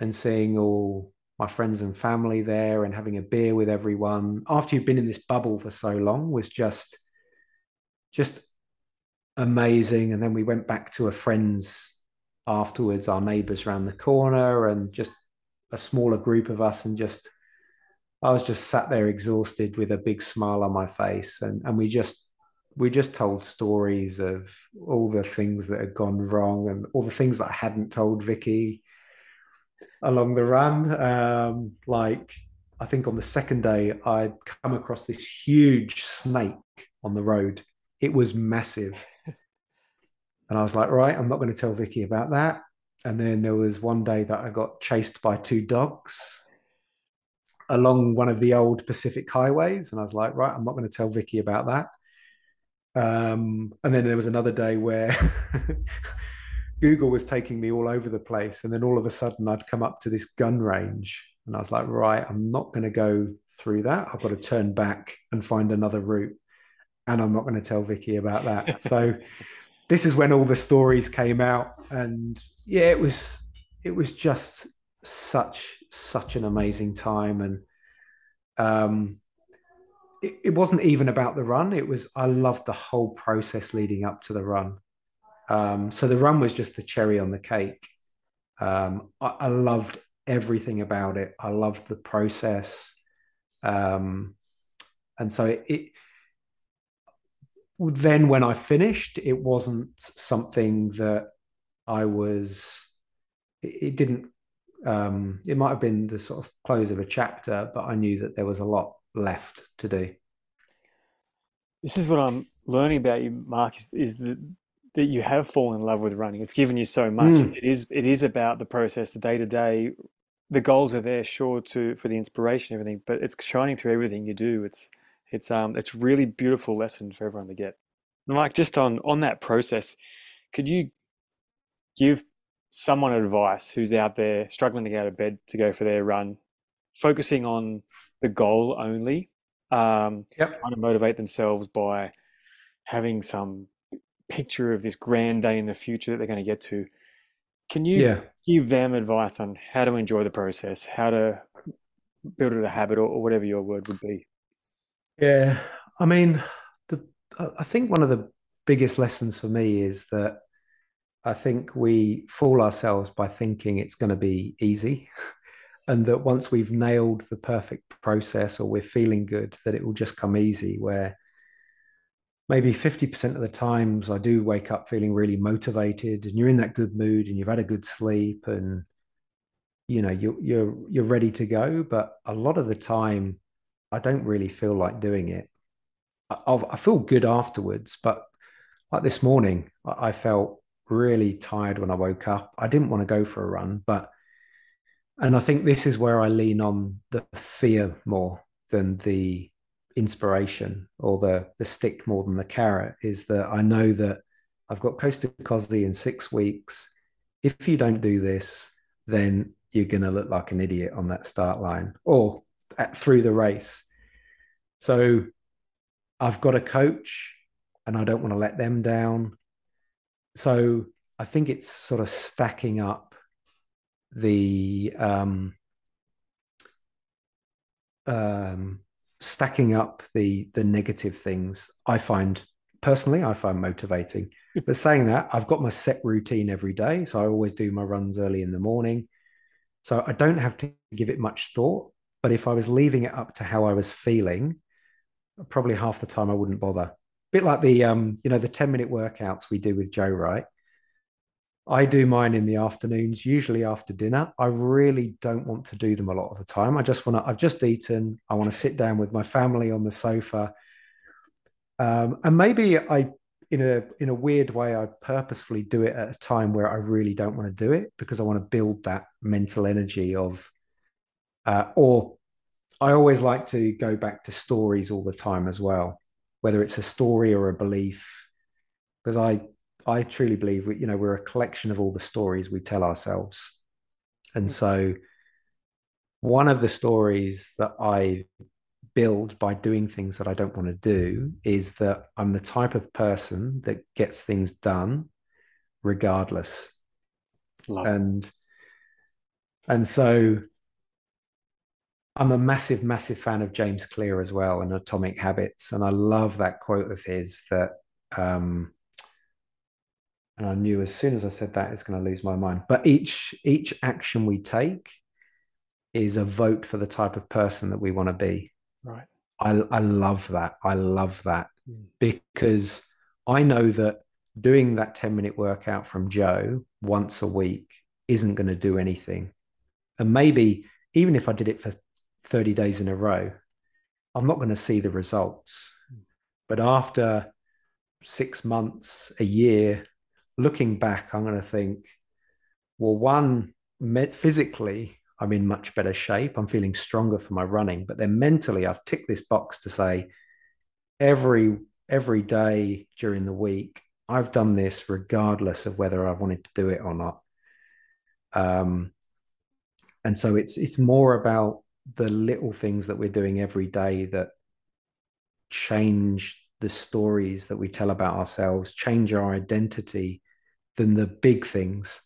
and seeing all my friends and family there and having a beer with everyone after you've been in this bubble for so long was just just amazing. And then we went back to a friend's afterwards our neighbors around the corner and just a smaller group of us. And just I was just sat there exhausted with a big smile on my face. And and we just we just told stories of all the things that had gone wrong and all the things that I hadn't told Vicky along the run. Um, like I think on the second day, I'd come across this huge snake on the road. It was massive. And I was like, right, I'm not going to tell Vicky about that. And then there was one day that I got chased by two dogs along one of the old Pacific highways. And I was like, right, I'm not going to tell Vicky about that. Um, and then there was another day where Google was taking me all over the place. And then all of a sudden, I'd come up to this gun range. And I was like, right, I'm not going to go through that. I've got to turn back and find another route. And I'm not going to tell Vicky about that. so this is when all the stories came out. And yeah, it was it was just such such an amazing time. And um it, it wasn't even about the run. It was I loved the whole process leading up to the run. Um, so the run was just the cherry on the cake. Um, I, I, loved everything about it. I loved the process. Um, and so it, it, then when I finished, it wasn't something that I was it, it didn't. Um, it might have been the sort of close of a chapter, but I knew that there was a lot left to do. This is what I'm learning about you, Mark. Is, is that that you have fallen in love with running. It's given you so much. Mm. It is it is about the process, the day to day. The goals are there, sure, to for the inspiration, everything, but it's shining through everything you do. It's it's um it's really beautiful lesson for everyone to get. Mike, just on on that process, could you give someone advice who's out there struggling to get out of bed to go for their run, focusing on the goal only, um, Yep. trying to motivate themselves by having some picture of this grand day in the future that they're going to get to. Can you Yeah. give them advice on how to enjoy the process, how to build it a habit, or, or whatever your word would be? Yeah. I mean, the I I think one of the biggest lessons for me is that I think we fool ourselves by thinking it's going to be easy, and that once we've nailed the perfect process or we're feeling good, that it will just come easy. Where maybe 50% of the times I do wake up feeling really motivated and you're in that good mood and you've had a good sleep and you know you're you're you're ready to go. But a lot of the time I don't really feel like doing it. I, I've- feel good afterwards, but like this morning, I I felt really tired when I woke up. I didn't want to go for a run, but and I think this is where I lean on the fear more than the inspiration or the the stick more than the carrot is that I know that I've got to Kosci in six weeks. If you don't do this, then you're going to look like an idiot on that start line or at, through the race. So I've got a coach and I don't want to let them down. So I think it's sort of stacking up the um, um, stacking up the the negative things. I find personally, I find motivating. But saying that, I've got my set routine every day, so I always do my runs early in the morning. So I don't have to give it much thought. But if I was leaving it up to how I was feeling, probably half the time I wouldn't bother. A bit like the um, you know, the 10 minute workouts we do with Joe, right? I do mine in the afternoons, usually after dinner. I really don't want to do them a lot of the time. I just want to, I've just eaten. I want to sit down with my family on the sofa. Um, and maybe I, in a in a weird way, I purposefully do it at a time where I really don't want to do it because I want to build that mental energy of, uh, or I always like to go back to stories all the time as well, whether it's a story or a belief, because I I truly believe we, you know, we're a collection of all the stories we tell ourselves. And so one of the stories that I build by doing things that I don't want to do is that I'm the type of person that gets things done regardless. Love. And and so I'm a massive, massive fan of James Clear as well and Atomic Habits. And I love that quote of his that um and I knew as soon as I said that it's going to lose my mind. But each each action we take is a vote for the type of person that we want to be. Right. I I love that. I love that Mm. because I know that doing that 10 minute workout from Joe once a week isn't going to do anything. And maybe even if I did it for 30 days in a row, I'm not going to see the results. But after six months, a year, looking back, I'm going to think, well, one, physically, I'm in much better shape. I'm feeling stronger for my running. But then mentally, I've ticked this box to say every every day during the week, I've done this regardless of whether I wanted to do it or not. Um, and so it's it's more about the little things that we're doing every day that change the stories that we tell about ourselves, change our identity than the big things.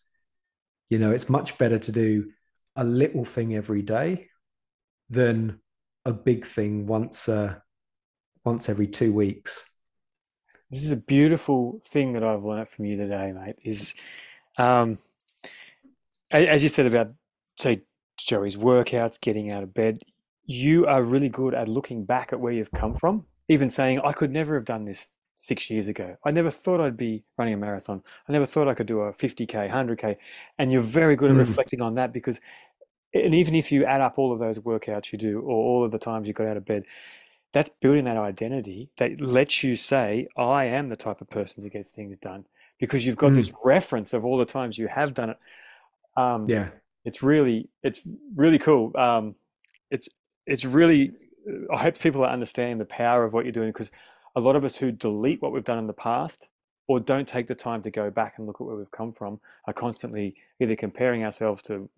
You know, it's much better to do a little thing every day than a big thing once uh, once every two weeks. This is a beautiful thing that I've learned from you today, mate. Is um, as you said about say Joey's workouts, getting out of bed. You are really good at looking back at where you've come from, even saying I could never have done this six years ago. I never thought I'd be running a marathon. I never thought I could do a 50K, 100K. And you're very good at Mm. reflecting on that because, and even if you add up all of those workouts you do or all of the times you got out of bed, that's building that identity that lets you say, I am the type of person who gets things done because you've got this reference of all the times you have done it. Um, Yeah. it's really it's really cool um it's it's really i hope people are understanding the power of what you're doing because a lot of us who delete what we've done in the past or don't take the time to go back and look at where we've come from are constantly either comparing ourselves to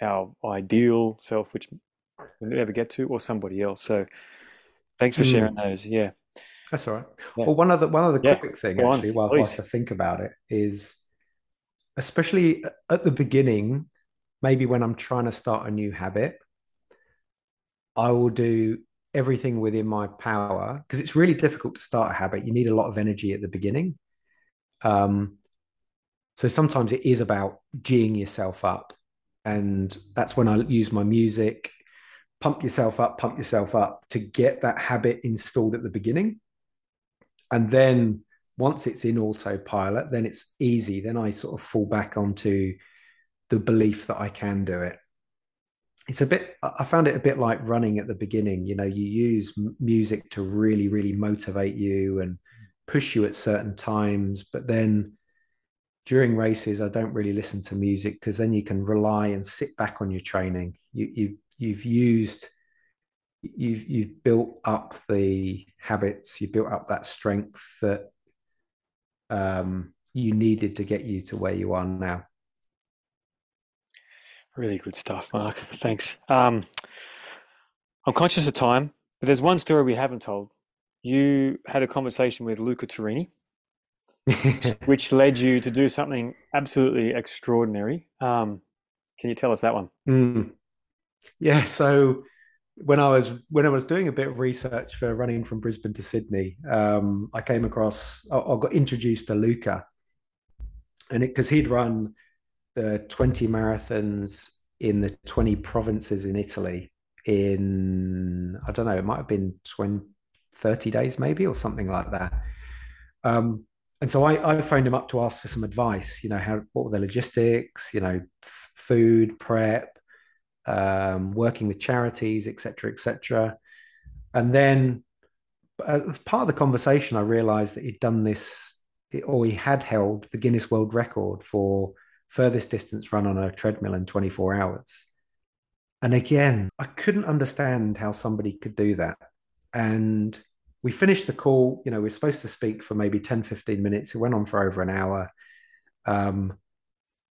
our ideal self which we never get to or somebody else so thanks for Mm. sharing those yeah That's all right. Yeah. Well, one other one other Yeah, quick thing go on, actually, while please. whilst I think about it, is especially at the beginning, maybe when I'm trying to start a new habit, I will do everything within my power because it's really difficult to start a habit. You need a lot of energy at the beginning. Um, so sometimes it is about geeing yourself up, and that's when I use my music. Pump yourself up, pump yourself up to get that habit installed at the beginning and then once it's in autopilot then it's easy then i sort of fall back onto the belief that i can do it it's a bit i found it a bit like running at the beginning you know you use music to really really motivate you and push you at certain times but then during races i don't really listen to music because then you can rely and sit back on your training you, you you've used you've you've built up the habits, you built up that strength that um, you needed to get you to where you are now. Really good stuff, Mark. Thanks. Um, I'm conscious of time, but there's one story we haven't told. You had a conversation with Luca Turrini, which led you to do something absolutely extraordinary. Um, can you tell us that one? Mm. Yeah, so when I was when I was doing a bit of research for running from Brisbane to Sydney, um, I came across I, I got introduced to Luca, and it because he'd run the twenty marathons in the twenty provinces in Italy in I don't know it might have been 20, 30 days maybe or something like that. Um, and so I, I phoned him up to ask for some advice. You know, how what were the logistics? You know, f- food prep, um, working with charities, etc., etc. And then, as part of the conversation, I realised that he'd done this, or he had held the Guinness World Record for furthest distance run on a treadmill in 24 hours. And again, I couldn't understand how somebody could do that. And we finished the call. You know, we are supposed to speak for maybe 10, 15 minutes. It went on for over an hour. Um,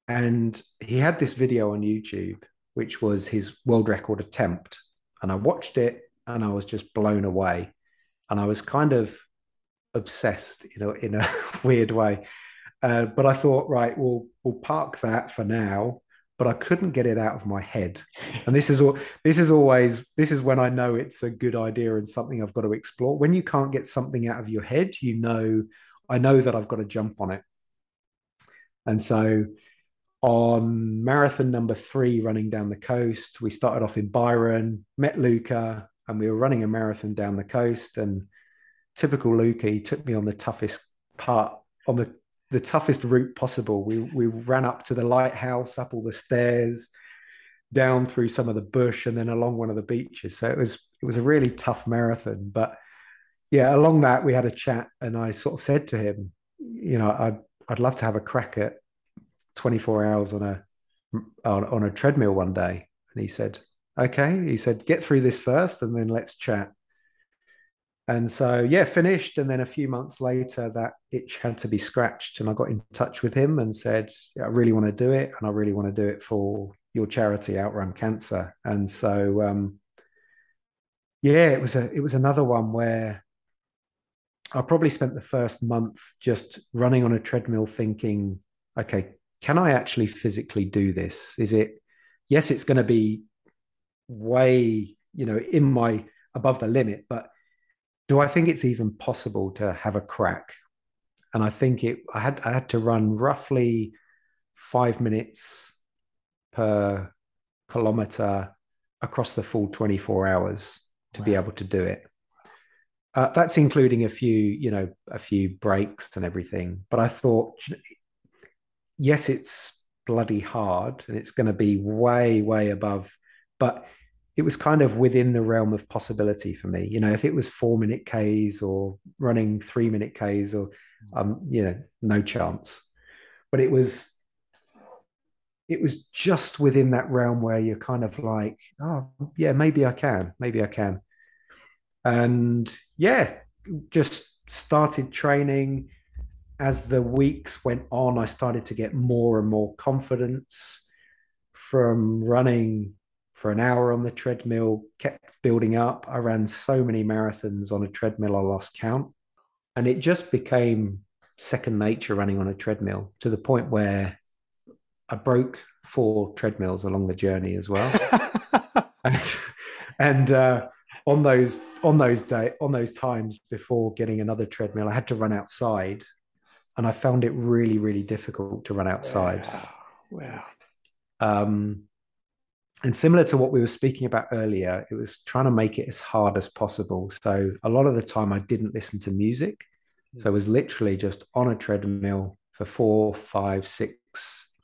and he had this video on YouTube, which was his world record attempt. And I watched it and I was just blown away. And I was kind of obsessed, you know, in a weird way. Uh, but I thought, right, we'll we'll park that for now. But I couldn't get it out of my head, and this is all. This is always. This is when I know it's a good idea and something I've got to explore. When you can't get something out of your head, you know, I know that I've got to jump on it. And so, on marathon number three, running down the coast, we started off in Byron, met Luca, and we were running a marathon down the coast. And typical Luca, he took me on the toughest part on the the toughest route possible. We we ran up to the lighthouse, up all the stairs, down through some of the bush, and then along one of the beaches. So it was it was a really tough marathon. But yeah, along that we had a chat, and I sort of said to him, you know, I'd I'd love to have a crack at 24 hours on a on, on a treadmill one day. And he said, okay. He said, get through this first, and then let's chat. And so, yeah, finished. And then a few months later, that itch had to be scratched. And I got in touch with him and said, yeah, I really want to do it. And I really want to do it for your charity, Outrun Cancer. And so, um, yeah, it was a it was another one where I probably spent the first month just running on a treadmill, thinking, okay, can I actually physically do this? Is it? Yes, it's going to be way, you know, in my above the limit, but do I think it's even possible to have a crack? And I think it. I had I had to run roughly five minutes per kilometer across the full 24 hours to wow. be able to do it. Uh, that's including a few, you know, a few breaks and everything. But I thought, yes, it's bloody hard and it's going to be way, way above, but it was kind of within the realm of possibility for me. You know, if it was four minute Ks or running three minute Ks or, um, you know, no chance. But it was, it was just within that realm where you're kind of like, oh, yeah, maybe I can, maybe I can. And yeah, just started training. As the weeks went on, I started to get more and more confidence from running for an hour on the treadmill, kept building up. I ran so many marathons on a treadmill, I lost count. And it just became second nature running on a treadmill to the point where I broke four treadmills along the journey as well. and, and uh, on those on those day on those times before getting another treadmill, I had to run outside, and I found it really really difficult to run outside. Wow. wow. Um, and similar to what we were speaking about earlier, it was trying to make it as hard as possible. So a lot of the time, I didn't listen to music. So I was literally just on a treadmill for four, five, six,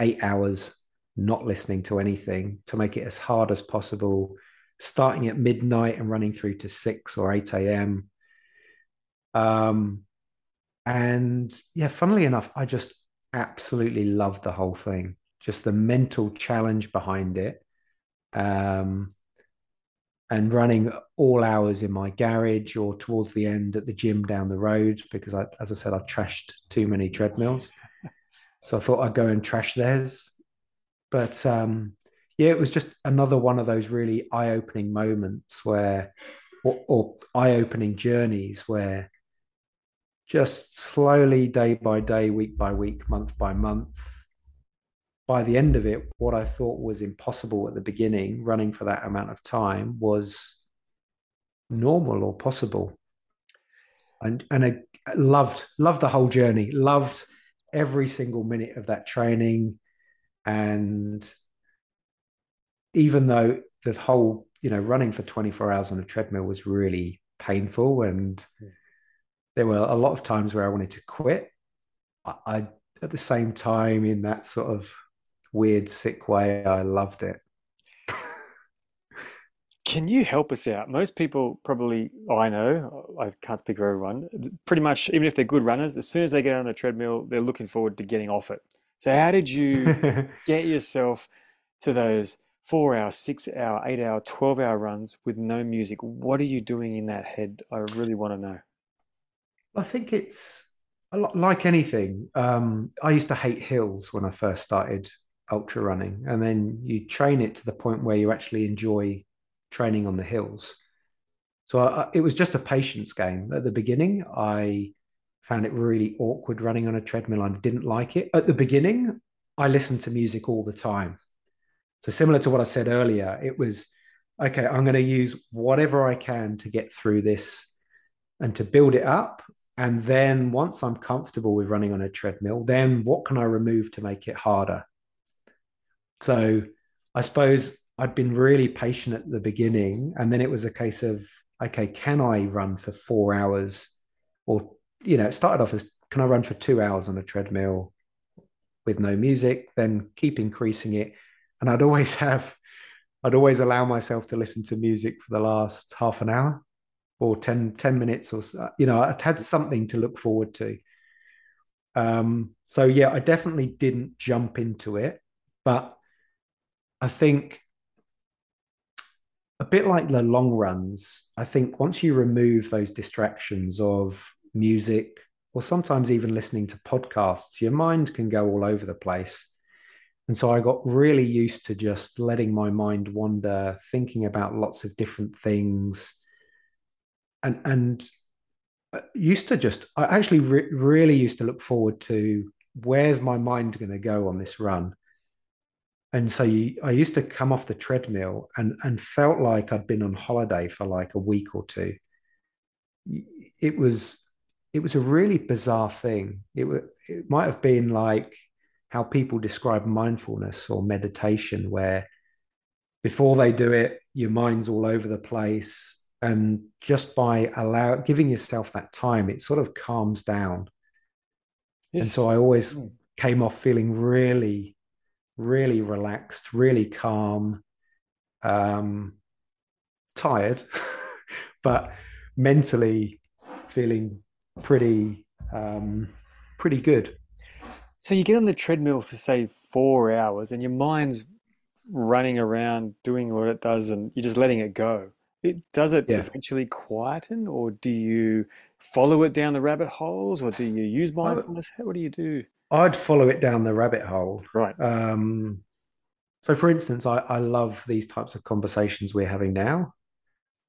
eight hours, not listening to anything to make it as hard as possible starting at midnight and running through to 6 or 8 a.m. Um, and yeah, funnily enough, I just absolutely loved the whole thing. Just the mental challenge behind it. Um, and running all hours in my garage or towards the end at the gym down the road because I, as I said, I trashed too many treadmills. So I thought I'd go and trash theirs. But um, yeah, it was just another one of those really eye opening moments where, or, or eye opening journeys where just slowly, day by day, week by week, month by month, by the end of it, what I thought was impossible at the beginning, running for that amount of time, was normal or possible. And and I loved loved the whole journey, loved every single minute of that training, and even though the whole, you know, running for 24 hours on a treadmill was really painful and there were a lot of times where I wanted to quit. I, I, at the same time, in that sort of weird, sick way, I loved it. Can you help us out? Most people probably, I know, I can't speak for everyone, pretty much, even if they're good runners, as soon as they get on a treadmill, they're looking forward to getting off it. So, how did you get yourself to those four hour, six hour, eight hour, 12 hour runs with no music. What are you doing in that head? I really want to know. I think it's a lot like anything. Um, I used to hate hills when I first started ultra running, and then you train it to the point where you actually enjoy training on the hills. So I, it was just a patience game. At the beginning, I found it really awkward running on a treadmill. I didn't like it. At the beginning, I listened to music all the time. So similar to what I said earlier, it was okay, I'm going to use whatever I can to get through this and to build it up. And then once I'm comfortable with running on a treadmill, then what can I remove to make it harder? So I suppose I'd been really patient at the beginning. And then it was a case of, okay, can I run for four hours? Or, you know, it started off as, can I run for two hours on a treadmill with no music? Then keep increasing it and I'd always have, I'd always allow myself to listen to music for the last half an hour or 10, 10 minutes or so. You know, I'd had something to look forward to. Um, so yeah, I definitely didn't jump into it, but I think a bit like the long runs, I think once you remove those distractions of music or sometimes even listening to podcasts, your mind can go all over the place. And so I got really used to just letting my mind wander, thinking about lots of different things. And, and uh, used to just, I actually re- really used to look forward to where's my mind going to go on this run? And so you, I used to come off the treadmill and, and felt like I'd been on holiday for like a week or two. It was, it was a really bizarre thing. It, it might have been like, how people describe mindfulness or meditation, where before they do it, your mind's all over the place. and just by allow giving yourself that time it sort of calms down yes. and so i always mm. came off feeling really really relaxed really calm um tired but mentally feeling pretty um pretty good so you get on the treadmill for say four hours and your mind's running around doing what it does and you're just letting it go it, does it yeah. eventually quieten, or do you follow it down the rabbit holes, or do you use mindfulness? What do you do? I'd follow it down the rabbit hole. Right. Um, so, for instance, I, I love these types of conversations we're having now,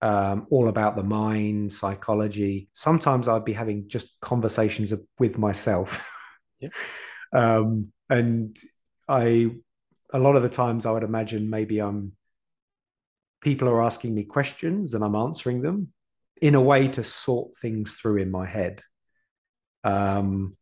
um, all about the mind, psychology. Sometimes I'd be having just conversations with myself. Yeah. um, and I, a lot of the times, I would imagine maybe I'm people are asking me questions and I'm answering them in a way to sort things through in my head. Um,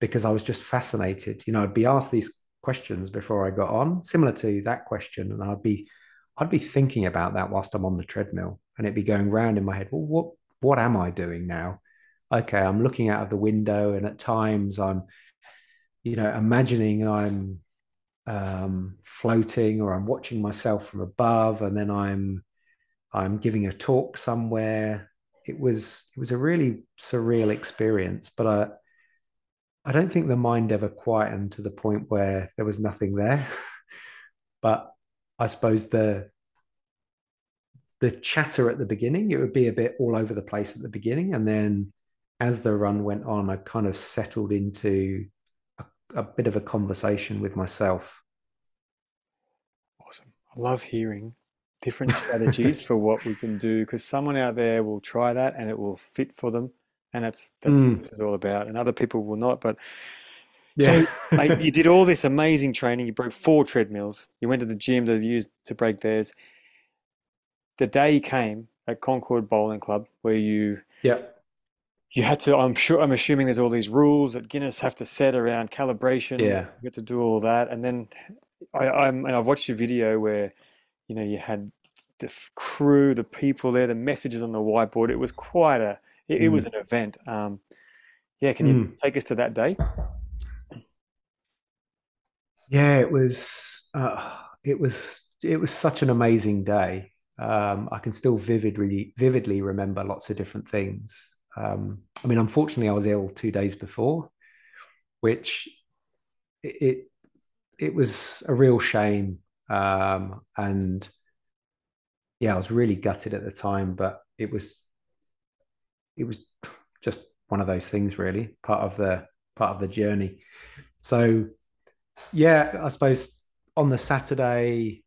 because I was just fascinated. You know, I'd be asked these questions before I got on, similar to that question, and I'd be I'd be thinking about that whilst I'm on the treadmill, and it'd be going round in my head. Well, what what am I doing now? Okay, I'm looking out of the window, and at times I'm, you know, imagining I'm um, floating or I'm watching myself from above and then I'm I'm giving a talk somewhere. It was it was a really surreal experience, but I I don't think the mind ever quietened to the point where there was nothing there. but I suppose the the chatter at the beginning, it would be a bit all over the place at the beginning. And then as the run went on, I kind of settled into a bit of a conversation with myself. Awesome. I love hearing different strategies for what we can do because someone out there will try that and it will fit for them. And that's that's mm. what this is all about. And other people will not. But yeah. so mate, you did all this amazing training. You broke four treadmills. You went to the gym to use to break theirs. The day came at Concord Bowling Club where you yeah you had to i'm sure i'm assuming there's all these rules that guinness have to set around calibration yeah you get to do all that and then i i'm and i've watched your video where you know you had the crew the people there the messages on the whiteboard it was quite a it, mm. it was mm. an event um yeah can you mm. take us to that day yeah it was uh, it was it was such an amazing day um, I can still vividly vividly remember lots of different things. Um, I mean, unfortunately, I was ill two days before, which it it was a real shame. Um, and yeah, I was really gutted at the time, but it was it was just one of those things, really, part of the part of the journey. So yeah, I suppose on the Saturday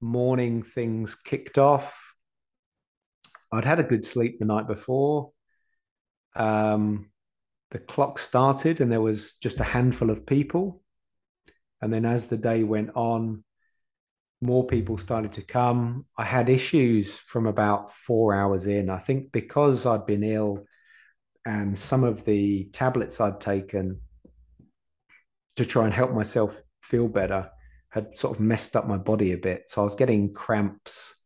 morning things kicked off. I'd had a good sleep the night before um, the clock started and there was just a handful of people. And then as the day went on, more people started to come. I had issues from about four hours in. I think because I'd been ill and some of the tablets I'd taken to try and help myself feel better had sort of messed up my body a bit. So I was getting cramps.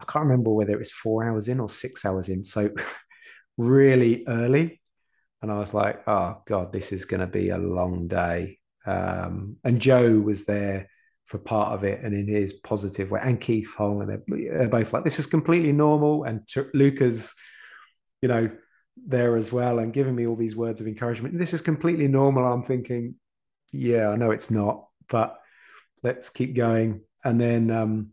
I can't remember whether it was four hours in or six hours in. So really early. And I was like, oh God, this is going to be a long day. Um, and Joe was there for part of it and in his positive way, and Keith Hong, and they're, they're both like, this is completely normal. And Luca's, you know, there as well and giving me all these words of encouragement. This is completely normal. I'm thinking, yeah, I know it's not, but let's keep going. And then, um,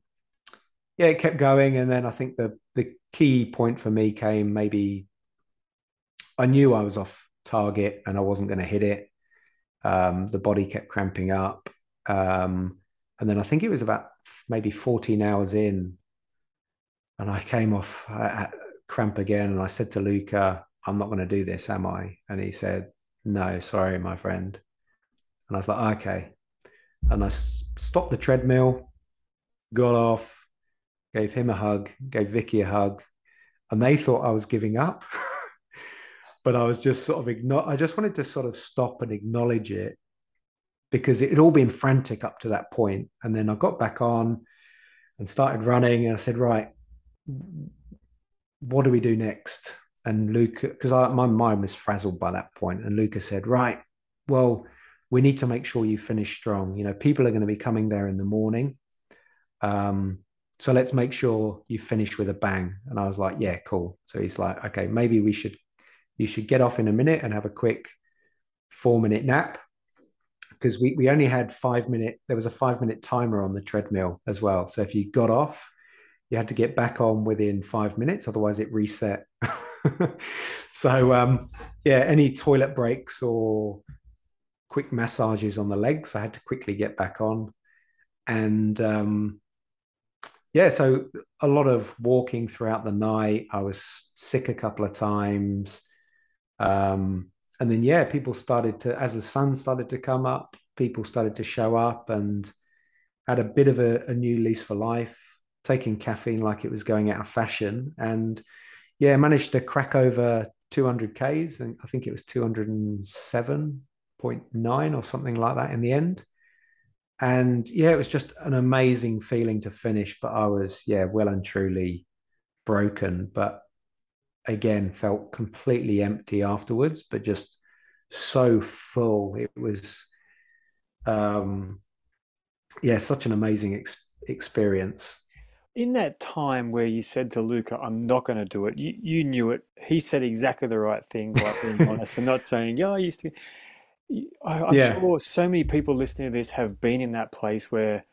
yeah, it kept going. And then I think the the key point for me came maybe I knew I was off target and I wasn't going to hit it. Um, the body kept cramping up. Um, and then I think it was about maybe 14 hours in, and I came off cramp again. And I said to Luca, I'm not going to do this, am I? And he said, No, sorry, my friend. And I was like, Okay. And I stopped the treadmill, got off, gave him a hug, gave Vicky a hug, and they thought I was giving up. but I was just sort of igno- I just wanted to sort of stop and acknowledge it because it had all been frantic up to that point. And then I got back on and started running, and I said, right, what do we do next? And Luca, because my mind was frazzled by that point, and Luca said, right, well, we need to make sure you finish strong. You know, people are going to be coming there in the morning. Um, so let's make sure you finish with a bang. And I was like, yeah, cool. So he's like, okay, maybe we should, you should get off in a minute and have a quick four minute nap because we, we only had five minute, there was a five minute timer on the treadmill as well. So if you got off, you had to get back on within five minutes, otherwise it reset. so um, yeah, any toilet breaks or quick massages on the legs, I had to quickly get back on. And um, yeah, so a lot of walking throughout the night. I was sick a couple of times. Um, and then, yeah, people started to, as the sun started to come up, people started to show up and had a bit of a, a new lease for life, taking caffeine like it was going out of fashion. And yeah, managed to crack over 200 Ks. And I think it was 207.9 or something like that in the end and yeah, it was just an amazing feeling to finish. But I was yeah, well and truly broken, but again felt completely empty afterwards, but just so full. It was um yeah, such an amazing ex- experience. In that time where you said to Luca, I'm not going to do it, you, you knew it. He said exactly the right thing by being honest and not saying, Yeah, I used to. I, I'm Yeah, sure so many people listening to this have been in that place where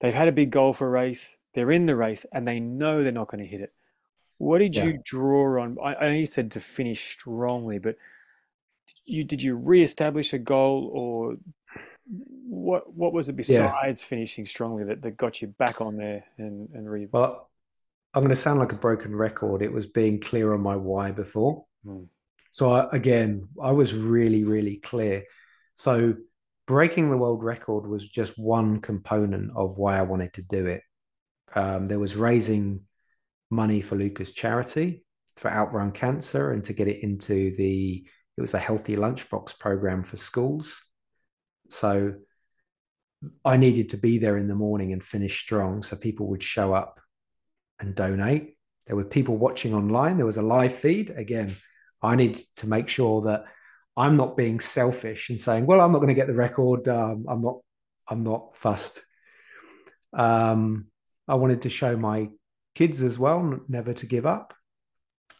they've had a big goal for a race, they're in the race, and they know they're not going to hit it. What did yeah, you draw on? I, I know you said to finish strongly, but you did you reestablish a goal, or what? What was it yeah. besides finishing strongly that, that got you back on there and and re? Well, I'm going to sound like a broken record. It was being clear on my why before. Mm, So I, again, I was really, really clear. So breaking the world record was just one component of why I wanted to do it. Um, there was raising money for Luca's charity for Outrun Cancer and to get it into the it was a healthy lunchbox program for schools. So I needed to be there in the morning and finish strong so people would show up and donate. There were people watching online. There was a live feed. Again, I need to make sure that I'm not being selfish and saying, "Well, I'm not going to get the record. Um, I'm not. I'm not fussed." Um, I wanted to show my kids as well, never to give up.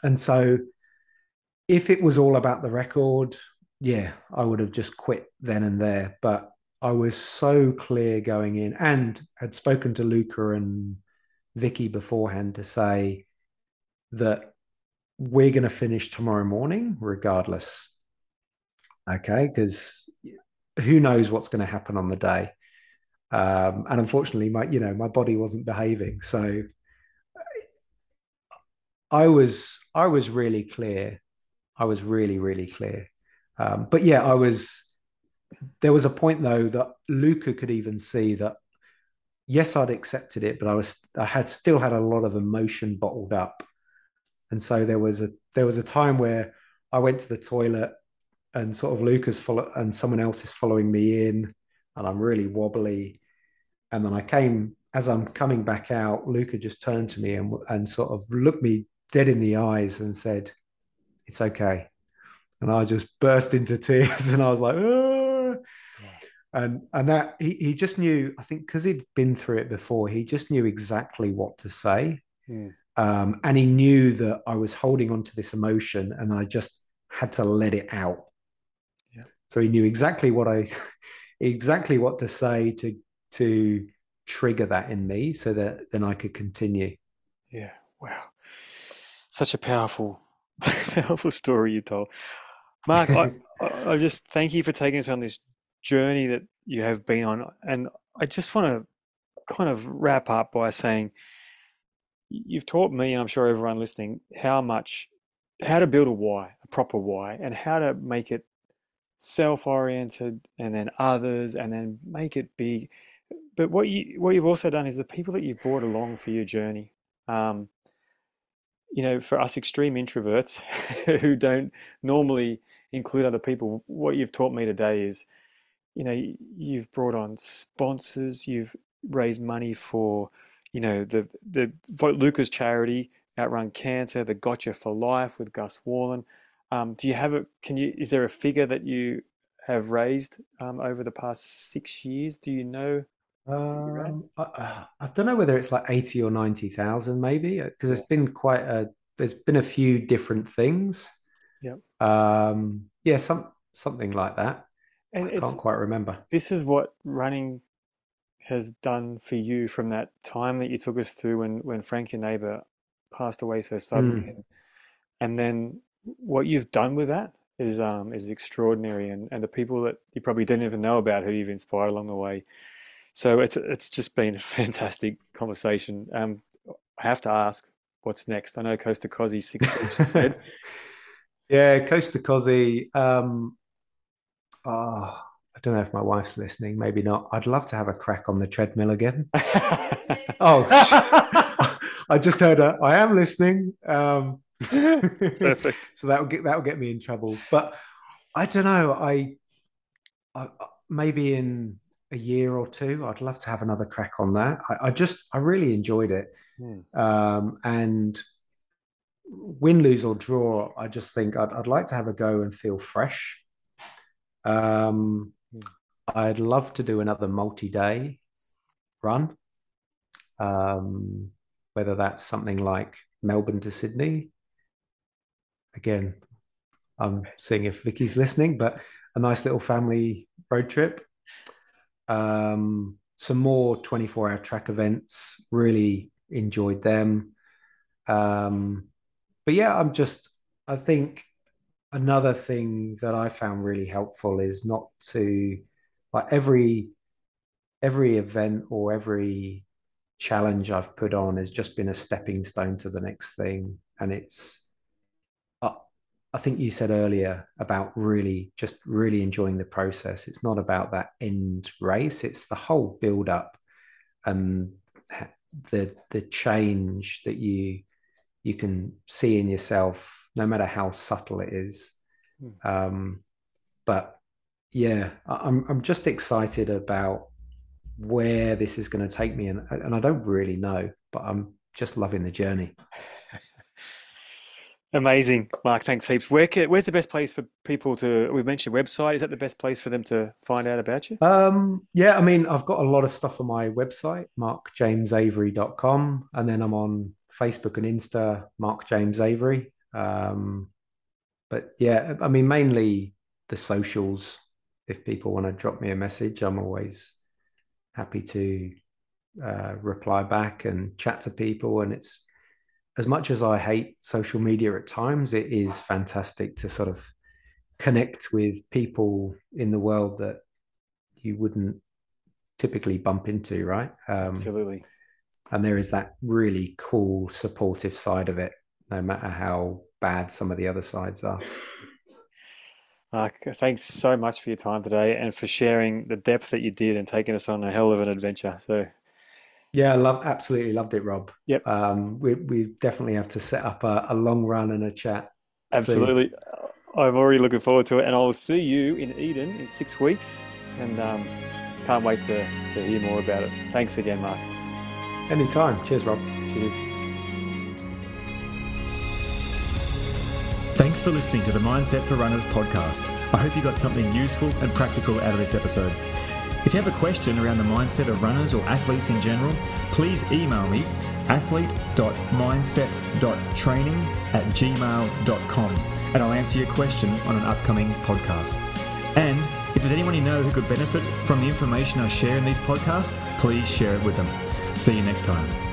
And so, if it was all about the record, yeah, I would have just quit then and there. But I was so clear going in, and had spoken to Luca and Vicky beforehand to say that we're going to finish tomorrow morning, regardless. Okay, because who knows what's going to happen on the day. Um, and unfortunately, my you know my body wasn't behaving, so I was I was really clear. I was really really clear. Um, but yeah, I was. There was a point though that Luca could even see that yes, I'd accepted it, but I was I had still had a lot of emotion bottled up, and so there was a there was a time where I went to the toilet and sort of Luca's follow and someone else is following me in, and I'm really wobbly, and then I came as I'm coming back out, Luca just turned to me and and sort of looked me dead in the eyes and said, "It's okay." And I just burst into tears, and I was like, "Ah." and and that he he just knew. I think because he'd been through it before, he just knew exactly what to say, mm, um, and he knew that I was holding on to this emotion, and I just had to let it out. yeah, So he knew exactly what I exactly what to say to to trigger that in me, so that then I could continue. yeah. Wow, such a powerful, powerful story you told. Mark, I, I just thank you for taking us on this journey that you have been on. And I just want to kind of wrap up by saying you've taught me, and I'm sure everyone listening, how much, how to build a why, a proper why, and how to make it self-oriented and then others and then make it big. But what you what you've also done is the people that you've brought along for your journey. Um, you know, for us extreme introverts who don't normally include other people, what you've taught me today is, you know, you've brought on sponsors, you've raised money for, you know, the the for Luca's charity, Outrun Cancer, the Gotcha4Life with Gus Worland. Um, do you have a? Can you? Is there a figure that you have raised um, over the past six years? Do you know? Um, I, I, don't know whether it's like eighty or ninety thousand, maybe, because it's been quite a. There's been a few different things. Yeah. Um, yeah, some something like that. And I can't quite remember. This is what running has done for you from that time that you took us through when when Frank, your neighbor, passed away so suddenly, mm. and then what you've done with that is um, is extraordinary, and, and the people that you probably didn't even know about who you've inspired along the way. So it's it's just been a fantastic conversation. Um, I have to ask, what's next? I know Coast to Kosci six said, yeah, Coast to Kosci. Um, oh, I don't know if my wife's listening. Maybe not. I'd love to have a crack on the treadmill again. oh, I just heard her. I am listening. Um, Perfect. so that will get that will get me in trouble. But I don't know. I, I, maybe in a year or two, I'd love to have another crack on that. I, I just I really enjoyed it, mm. um, and win, lose or draw, I just think I'd, I'd like to have a go and feel fresh. Um, mm. I'd love to do another multi-day run. Um, whether that's something like Melbourne to Sydney again, I'm seeing if Vicky's listening, but a nice little family road trip. Um, some more 24 hour track events, really enjoyed them. Um, but yeah, I'm just, I think another thing that I found really helpful is not to like every every event or every challenge I've put on has just been a stepping stone to the next thing. And it's I think you said earlier about really just really enjoying the process. It's not about that end race, it's the whole build up and the the change that you you can see in yourself, no matter how subtle it is. Mm. Um, but yeah, I'm I'm just excited about where this is going to take me, and and I don't really know, but I'm just loving the journey. Amazing, Mark. Thanks heaps. Where can, where's the best place for people to? We've mentioned website. Is that the best place for them to find out about you? Um, yeah, I mean, I've got a lot of stuff on my website, markjamesavery.com, and then I'm on Facebook and Insta, Mark James Avery. Um, but yeah, I mean, mainly the socials. If people want to drop me a message, I'm always happy to uh, reply back and chat to people, and it's as much as I hate social media at times, it is fantastic to sort of connect with people in the world that you wouldn't typically bump into, right? Um, Absolutely. And there is that really cool, supportive side of it, no matter how bad some of the other sides are. Uh, thanks so much for your time today and for sharing the depth that you did and taking us on a hell of an adventure. So yeah, I love absolutely loved it, Rob. Yep. Um, we we definitely have to set up a, a long run and a chat. Absolutely. Soon. I'm already looking forward to it, and I'll see you in Eden in six weeks, and um, can't wait to to hear more about it. Thanks again, Mark. Anytime. Cheers, Rob. Cheers. Thanks for listening to the Mindset for Runners podcast. I hope you got something useful and practical out of this episode. If you have a question around the mindset of runners or athletes in general, please email me athlete.mindset.training at gmail.com and I'll answer your question on an upcoming podcast. And if there's anyone you know who could benefit from the information I share in these podcasts, please share it with them. See you next time.